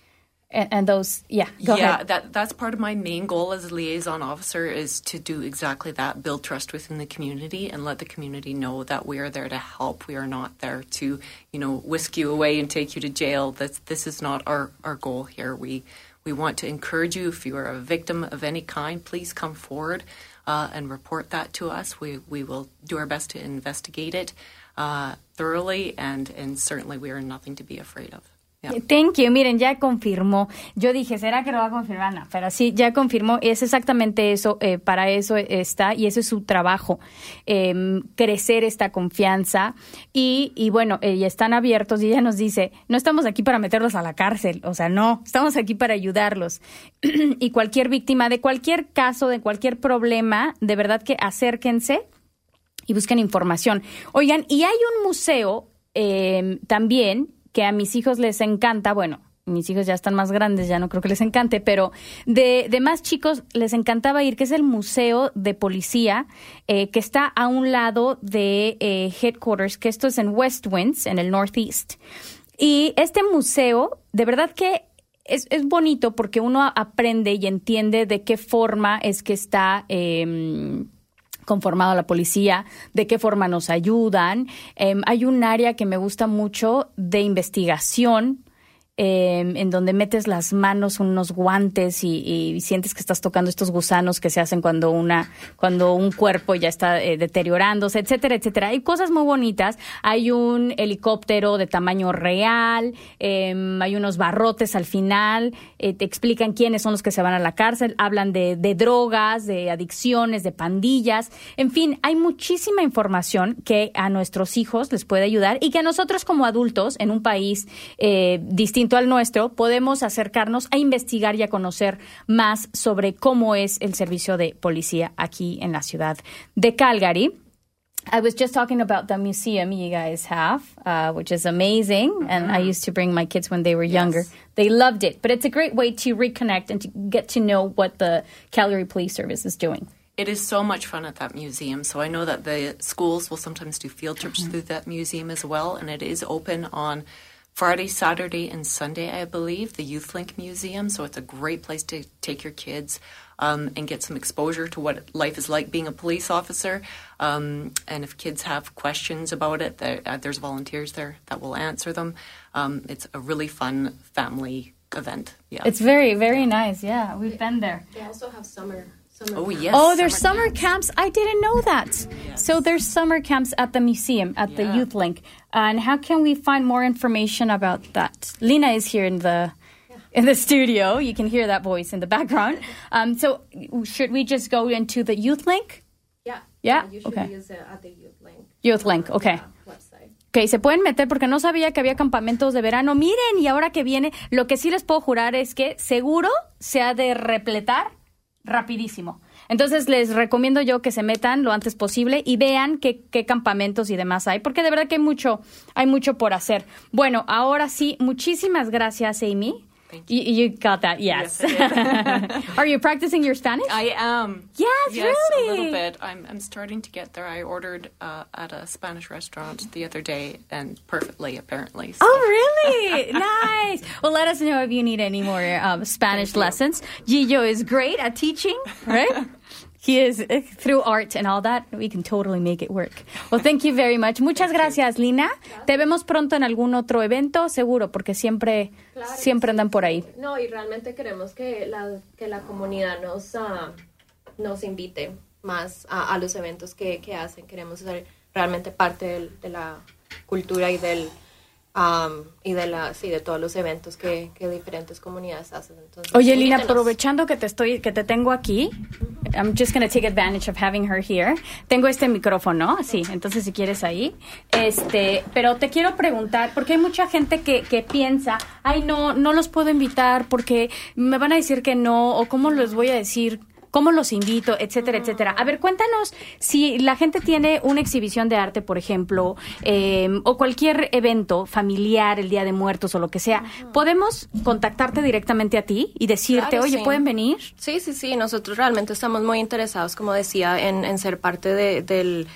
and, and those yeah, go yeah, ahead. that that's part of my main goal as a liaison officer is to do exactly that, build trust within the community and let the community know that we are there to help. We are not there to, you know, whisk you away and take you to jail. That's this is not our, our goal here. We we want to encourage you if you are a victim of any kind, please come forward uh, and report that to us. We we will do our best to investigate it uh, thoroughly and and certainly we are nothing to be afraid of. Thank you. Miren, ya confirmó. Yo dije, ¿será que lo va a confirmar? No, pero sí, ya confirmó. Es exactamente eso. eh, para eso está y ese es su trabajo. eh, crecer esta confianza. Y, y bueno, eh, están abiertos y ella nos dice, no estamos aquí para meterlos a la cárcel. O sea, no, estamos aquí para ayudarlos. y cualquier víctima de cualquier caso, de cualquier problema, de verdad que acérquense y busquen información. Oigan, y hay un museo eh, también que a mis hijos les encanta, bueno, mis hijos ya están más grandes, ya no creo que les encante, pero de, más chicos les encantaba ir, que es el Museo de Policía, eh, que está a un lado de eh, Headquarters, que esto es en West Winds, en el Northeast. Y este museo, de verdad que es, es bonito porque uno aprende y entiende de qué forma es que está... eh, conformado la policía, de qué forma nos ayudan. Eh, hay un área que me gusta mucho de investigación. Eh, en donde metes las manos unos guantes y, sientes que estás tocando estos gusanos que se hacen cuando una cuando un cuerpo ya está eh, deteriorándose, etcétera, etcétera. Hay cosas muy bonitas. Hay un helicóptero de tamaño real, eh, hay unos barrotes al final, eh, te explican quiénes son los que se van a la cárcel, hablan de, de drogas, de adicciones, de pandillas, en fin, hay muchísima información que a nuestros hijos les puede ayudar y que a nosotros como adultos en un país eh, distinto al nuestro podemos acercarnos a investigar y a conocer más sobre cómo es el servicio de policía aquí en la ciudad de Calgary. I was just talking about the museum you guys have, uh, which is amazing. And I used to bring my kids when they were younger. They loved it. But it's a great way to reconnect and to get to know what the Calgary Police Service is doing. It is so much fun at that museum. So I know that the schools will sometimes do field trips through that museum as well, and it is open on Friday, Saturday, and Sunday, I believe. The Youth Link Museum. So it's a great place to take your kids um, and get some exposure to what life is like being a police officer. Um, and if kids have questions about it, there, uh, there's volunteers there that will answer them. Um, it's a really fun family event. Yeah. It's very, very nice. Yeah, we've been there. They also have summer. Summer oh camp. yes. Oh, there's summer camps. I didn't know that. So there's summer camps at the museum at the Youth Link. And how can we find more information about that? Lina is here in the in the studio. You can hear that voice in the background. Um, so should we just go into the Youth Link? Yeah. Yeah? You should Okay. use it at the youth link Youth Link, okay. website. Ok, se pueden meter porque no sabía que había campamentos de verano. Miren, y ahora que viene, lo que sí les puedo jurar es que seguro se ha de repletar rapidísimo. Entonces les recomiendo yo que se metan lo antes posible y vean qué, qué campamentos y demás hay, porque de verdad que hay mucho, hay mucho por hacer. Bueno, ahora sí, muchísimas gracias, Amy. You, you got that, yes. Yes, Are you practicing your Spanish? I am. Yes, yes, a little bit. I'm, I'm starting to get there. I ordered uh, at a Spanish restaurant the other day, and perfectly, apparently. So. Oh, really? nice. Well, let us know if you need any more um, Spanish lessons. Gillo is great at teaching, right? He is uh, through art and all that. We can totally make it work. Well, thank you very much. Muchas gracias, Lina. Te vemos pronto en algún otro evento, seguro, porque siempre, Claro siempre andan por ahí. No, y realmente queremos que la, que la comunidad nos, ah, nos invite más a, a los eventos que, que hacen. Queremos ser realmente parte del- de la cultura y del am, y de la sí de todos los eventos que, que diferentes comunidades hacen. Entonces, Oye, Lina, aprovechando que te estoy, que te tengo aquí, I'm just going to take advantage of having her here. Tengo este micrófono, sí, entonces si quieres ahí. Este, pero te quiero preguntar, porque hay mucha gente que, que piensa, ay, no, no los puedo invitar porque me van a decir que no, o cómo les voy a decir cómo los invito, etcétera, etcétera. A ver, cuéntanos si la gente tiene una exhibición de arte, por ejemplo, eh, o cualquier evento familiar, el Día de Muertos o lo que sea, ¿podemos contactarte directamente a ti y decirte, Claro, oye, sí. ¿pueden venir? Sí, sí, sí. Nosotros realmente estamos muy interesados, como decía, en, en ser parte de, del-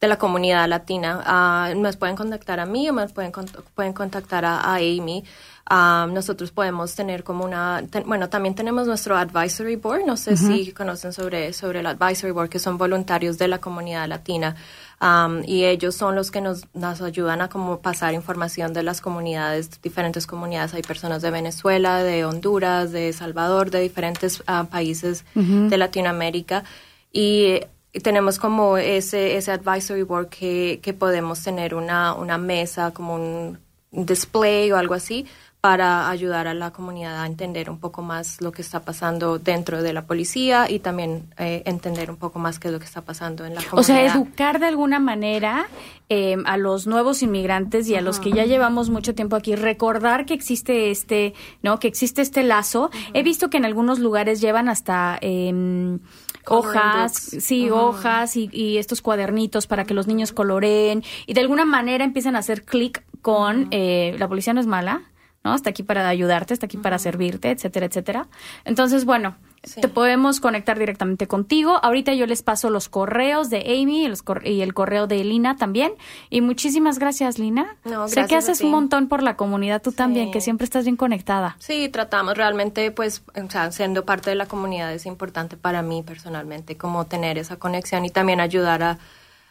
de la comunidad latina. Ah, nos pueden contactar a mí o me pueden, pueden contactar a, a Amy. Ah, nosotros podemos tener como una, ten- bueno, también tenemos nuestro advisory board. No sé si conocen sobre, sobre el advisory board, que son voluntarios de la comunidad latina. Am, y ellos son los que nos, nos ayudan a como pasar información de las comunidades, diferentes comunidades. Hay personas de Venezuela, de Honduras, de Salvador, de diferentes ah, países de Latinoamérica. Y tenemos como ese, ese advisory board que, que podemos tener una, una mesa, como un display o algo así, para ayudar a la comunidad a entender un poco más lo que está pasando dentro de la policía y también eh, entender un poco más qué es lo que está pasando en la comunidad. O sea, educar de alguna manera eh, a los nuevos inmigrantes y a los que ya llevamos mucho tiempo aquí, recordar que existe este, ¿no? Que existe este lazo. He visto que en algunos lugares llevan hasta Coloring hojas, sí, hojas y, y estos cuadernitos para que los niños coloreen y de alguna manera empiecen a hacer clic con eh, la policía no es mala. ¿No? Está aquí para ayudarte, está aquí para servirte, etcétera, etcétera. Entonces, bueno, Sí. te podemos conectar directamente contigo. Ahorita yo les paso los correos de Amy y, los cor- y el correo de Lina también. Y muchísimas gracias, Lina. No, sé que gracias haces un montón por la comunidad tú también, que siempre estás bien conectada. Sí, tratamos realmente, pues, o sea, siendo parte de la comunidad es importante para mí personalmente, como tener esa conexión y también ayudar a,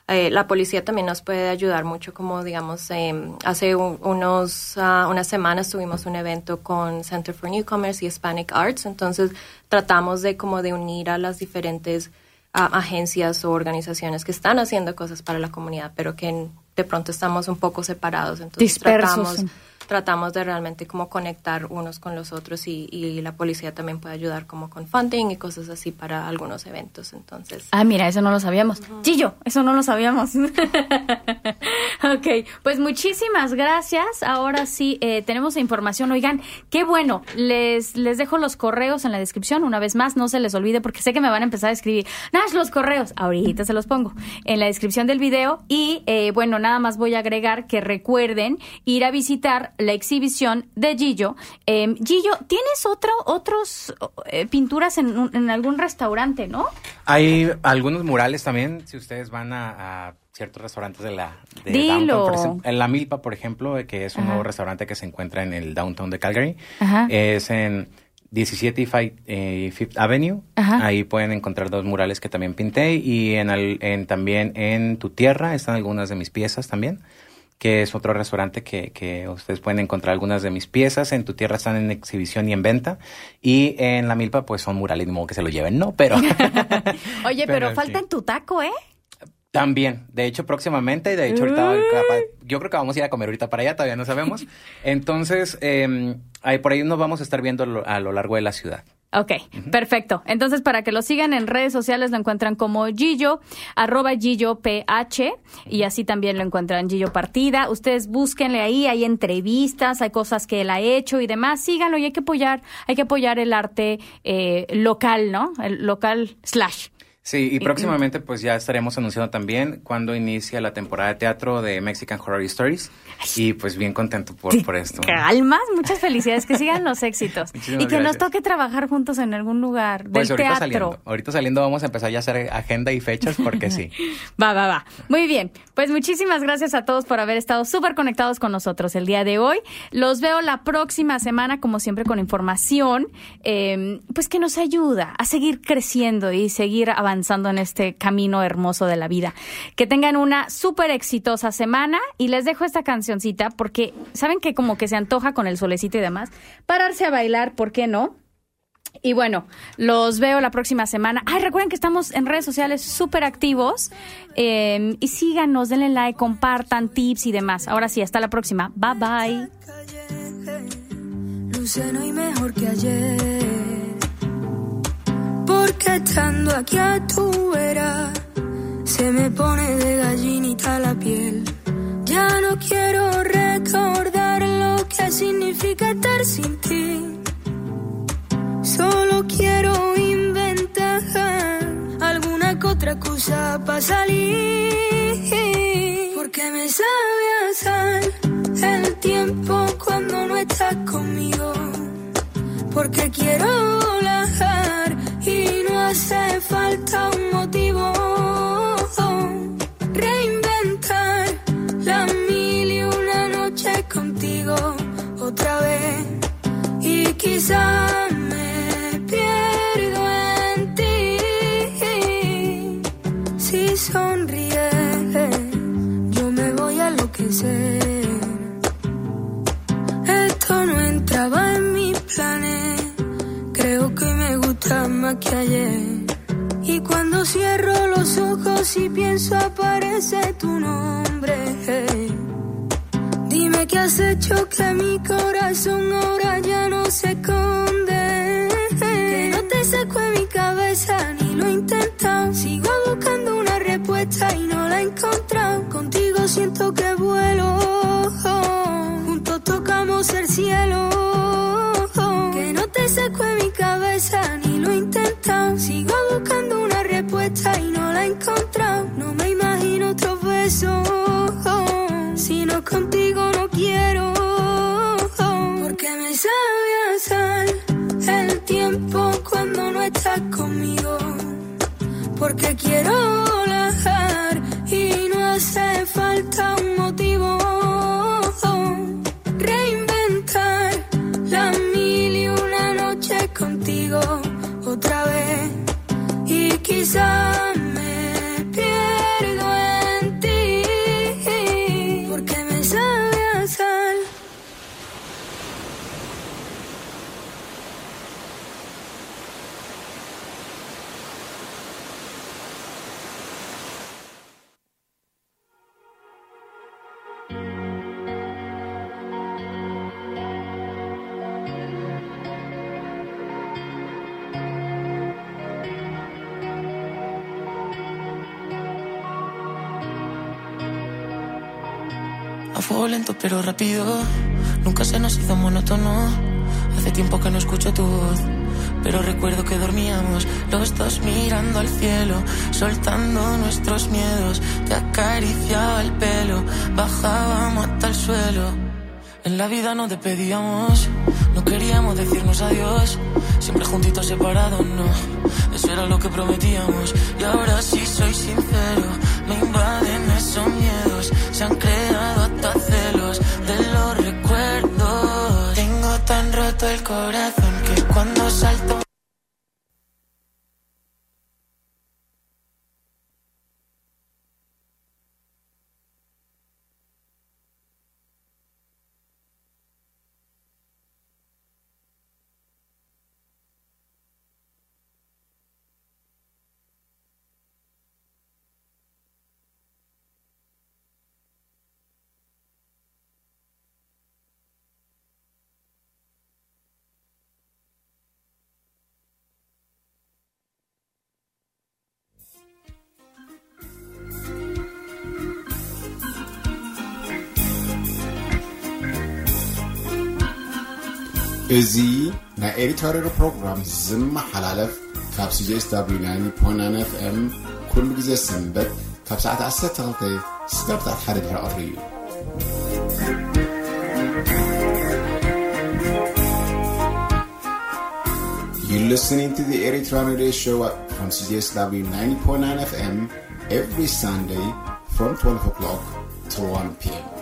eh, la policía también nos puede ayudar mucho, como digamos, eh, hace un- unos, ah, unas semanas tuvimos un evento con Center for Newcomers y Hispanic Arts, entonces tratamos de como de unir a las diferentes ah, agencias o organizaciones que están haciendo cosas para la comunidad, pero que de pronto estamos un poco separados, entonces Dispersos. tratamos tratamos de realmente como conectar unos con los otros y, y la policía también puede ayudar como con funding y cosas así para algunos eventos. Entonces, Ah, mira, eso no lo sabíamos. Gillo, eso no lo sabíamos. ok, pues muchísimas gracias. Ahora sí, eh, tenemos información. Oigan, qué bueno. Les, les dejo los correos en la descripción. Una vez más, no se les olvide porque sé que me van a empezar a escribir. Nash, los correos. Ahorita se los pongo en la descripción del video. Y eh, bueno, nada más voy a agregar que recuerden ir a visitar la exhibición de Gillo. Eh, Gillo, ¿tienes otro, otros eh, pinturas en, un- en algún restaurante, no? Hay algunos murales también, si ustedes van a, a ciertos restaurantes de la de Dilo. downtown, en La Milpa, por ejemplo, que es un Ajá. nuevo restaurante que se encuentra en el downtown de Calgary. Ajá. Es en 17 y eh, Fifth Avenue. Ajá. Ahí pueden encontrar dos murales que también pinté y en, al- en también en Tu Tierra están algunas de mis piezas también que es otro restaurante que, que ustedes pueden encontrar algunas de mis piezas. En Tu Tierra están en exhibición y en venta. Y en La Milpa, pues son murales, ni modo que se lo lleven, ¿no? Pero... Oye, pero, Pero falta sí. en tu taco, ¿eh? También, de hecho próximamente, de hecho ahorita yo creo que vamos a ir a comer ahorita para allá, todavía no sabemos. Entonces, eh, ahí por ahí nos vamos a estar viendo a lo largo de la ciudad. Ok, perfecto. Entonces, para que lo sigan en redes sociales, lo encuentran como Gillo, arroba Gillo PH, y así también lo encuentran Gillo Partida. Ustedes búsquenle ahí, hay entrevistas, hay cosas que él ha hecho y demás. Síganlo y hay que apoyar, hay que apoyar el arte eh, local, ¿no? El local slash. Sí, y próximamente pues ya estaremos anunciando también cuando inicia la temporada de teatro de Mexican Horror Stories. Y pues bien contento por, por esto. Calmas, muchas felicidades, que sigan los éxitos. Muchísimas y que nos toque trabajar juntos en algún lugar del Pues ahorita teatro. saliendo, ahorita saliendo vamos a empezar ya a hacer agenda y fechas porque sí. Va, va, va. Muy bien. Pues muchísimas gracias a todos por haber estado súper conectados con nosotros el día de hoy. Los veo la próxima semana, como siempre, con información, eh, pues que nos ayuda a seguir creciendo y seguir avanzando en este camino hermoso de la vida. Que tengan una súper exitosa semana y les dejo esta cancioncita porque saben que como que se antoja con el solecito y demás. Pararse a bailar, ¿por qué no? Y bueno, los veo la próxima semana. Ay, recuerden que estamos en redes sociales súper activos. eh, y síganos, denle like, compartan tips y demás. Ahora sí, hasta la próxima. Bye bye. Luce no hay mejor que ayer. Porque estando aquí a tu vera, se me pone de gallinita la piel. Ya no quiero recordar lo que significa estar sin ti. Solo quiero inventar alguna que otra cosa para salir. Porque me sabe a Y cuando cierro los ojos y pienso aparece tu nombre. Dime qué has hecho que mi corazón ahora ya no se esconde. Que no te saco en mi cabeza ni lo he. Sigo buscando una respuesta y no la he. Contigo siento que vuelo. Lento pero rápido. Nunca se nos hizo monótono. Hace tiempo que no escucho tu voz. Pero recuerdo que dormíamos los dos mirando al cielo, soltando nuestros miedos. Te acariciaba el pelo, bajábamos hasta el suelo. En la vida no te pedíamos, no queríamos decirnos adiós. Siempre juntitos separados, no. Eso era lo que prometíamos. Y ahora sí soy sincero, me invaden esos miedos. Se han creado hasta celos de los recuerdos. Tengo tan roto el corazón que cuando salto. እዚ ናይ ኤዲቶሪ ፕሮግራም ዝመሓላለፍ ካብ ሲጅስw 9 fm ኩሉ ግዜ ሰንበት ካብ ሰዓት 12 ስጋብ ሰዓት ሓደ ድሕሪ ቀሪ እዩ You're listening to the Eritrean Radio Show from CJSW 90.9 FM every Sunday from 12 o'clock to 1 p.m.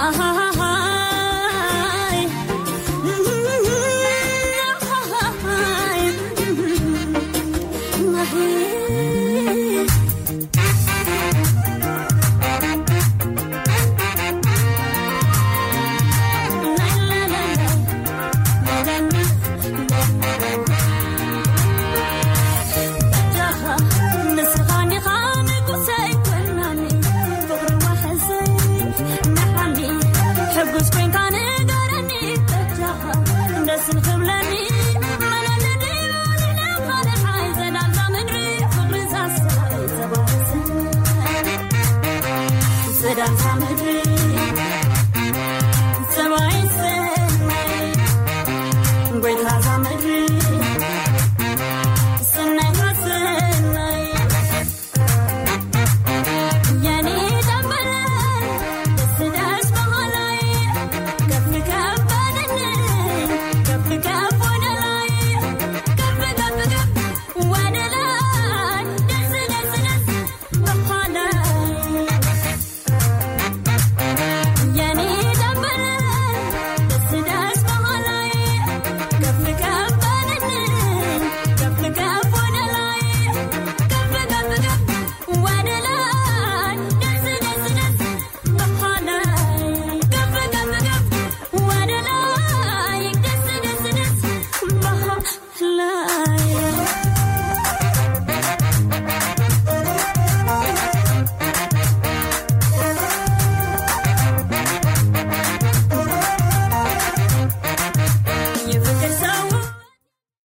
Uh-huh.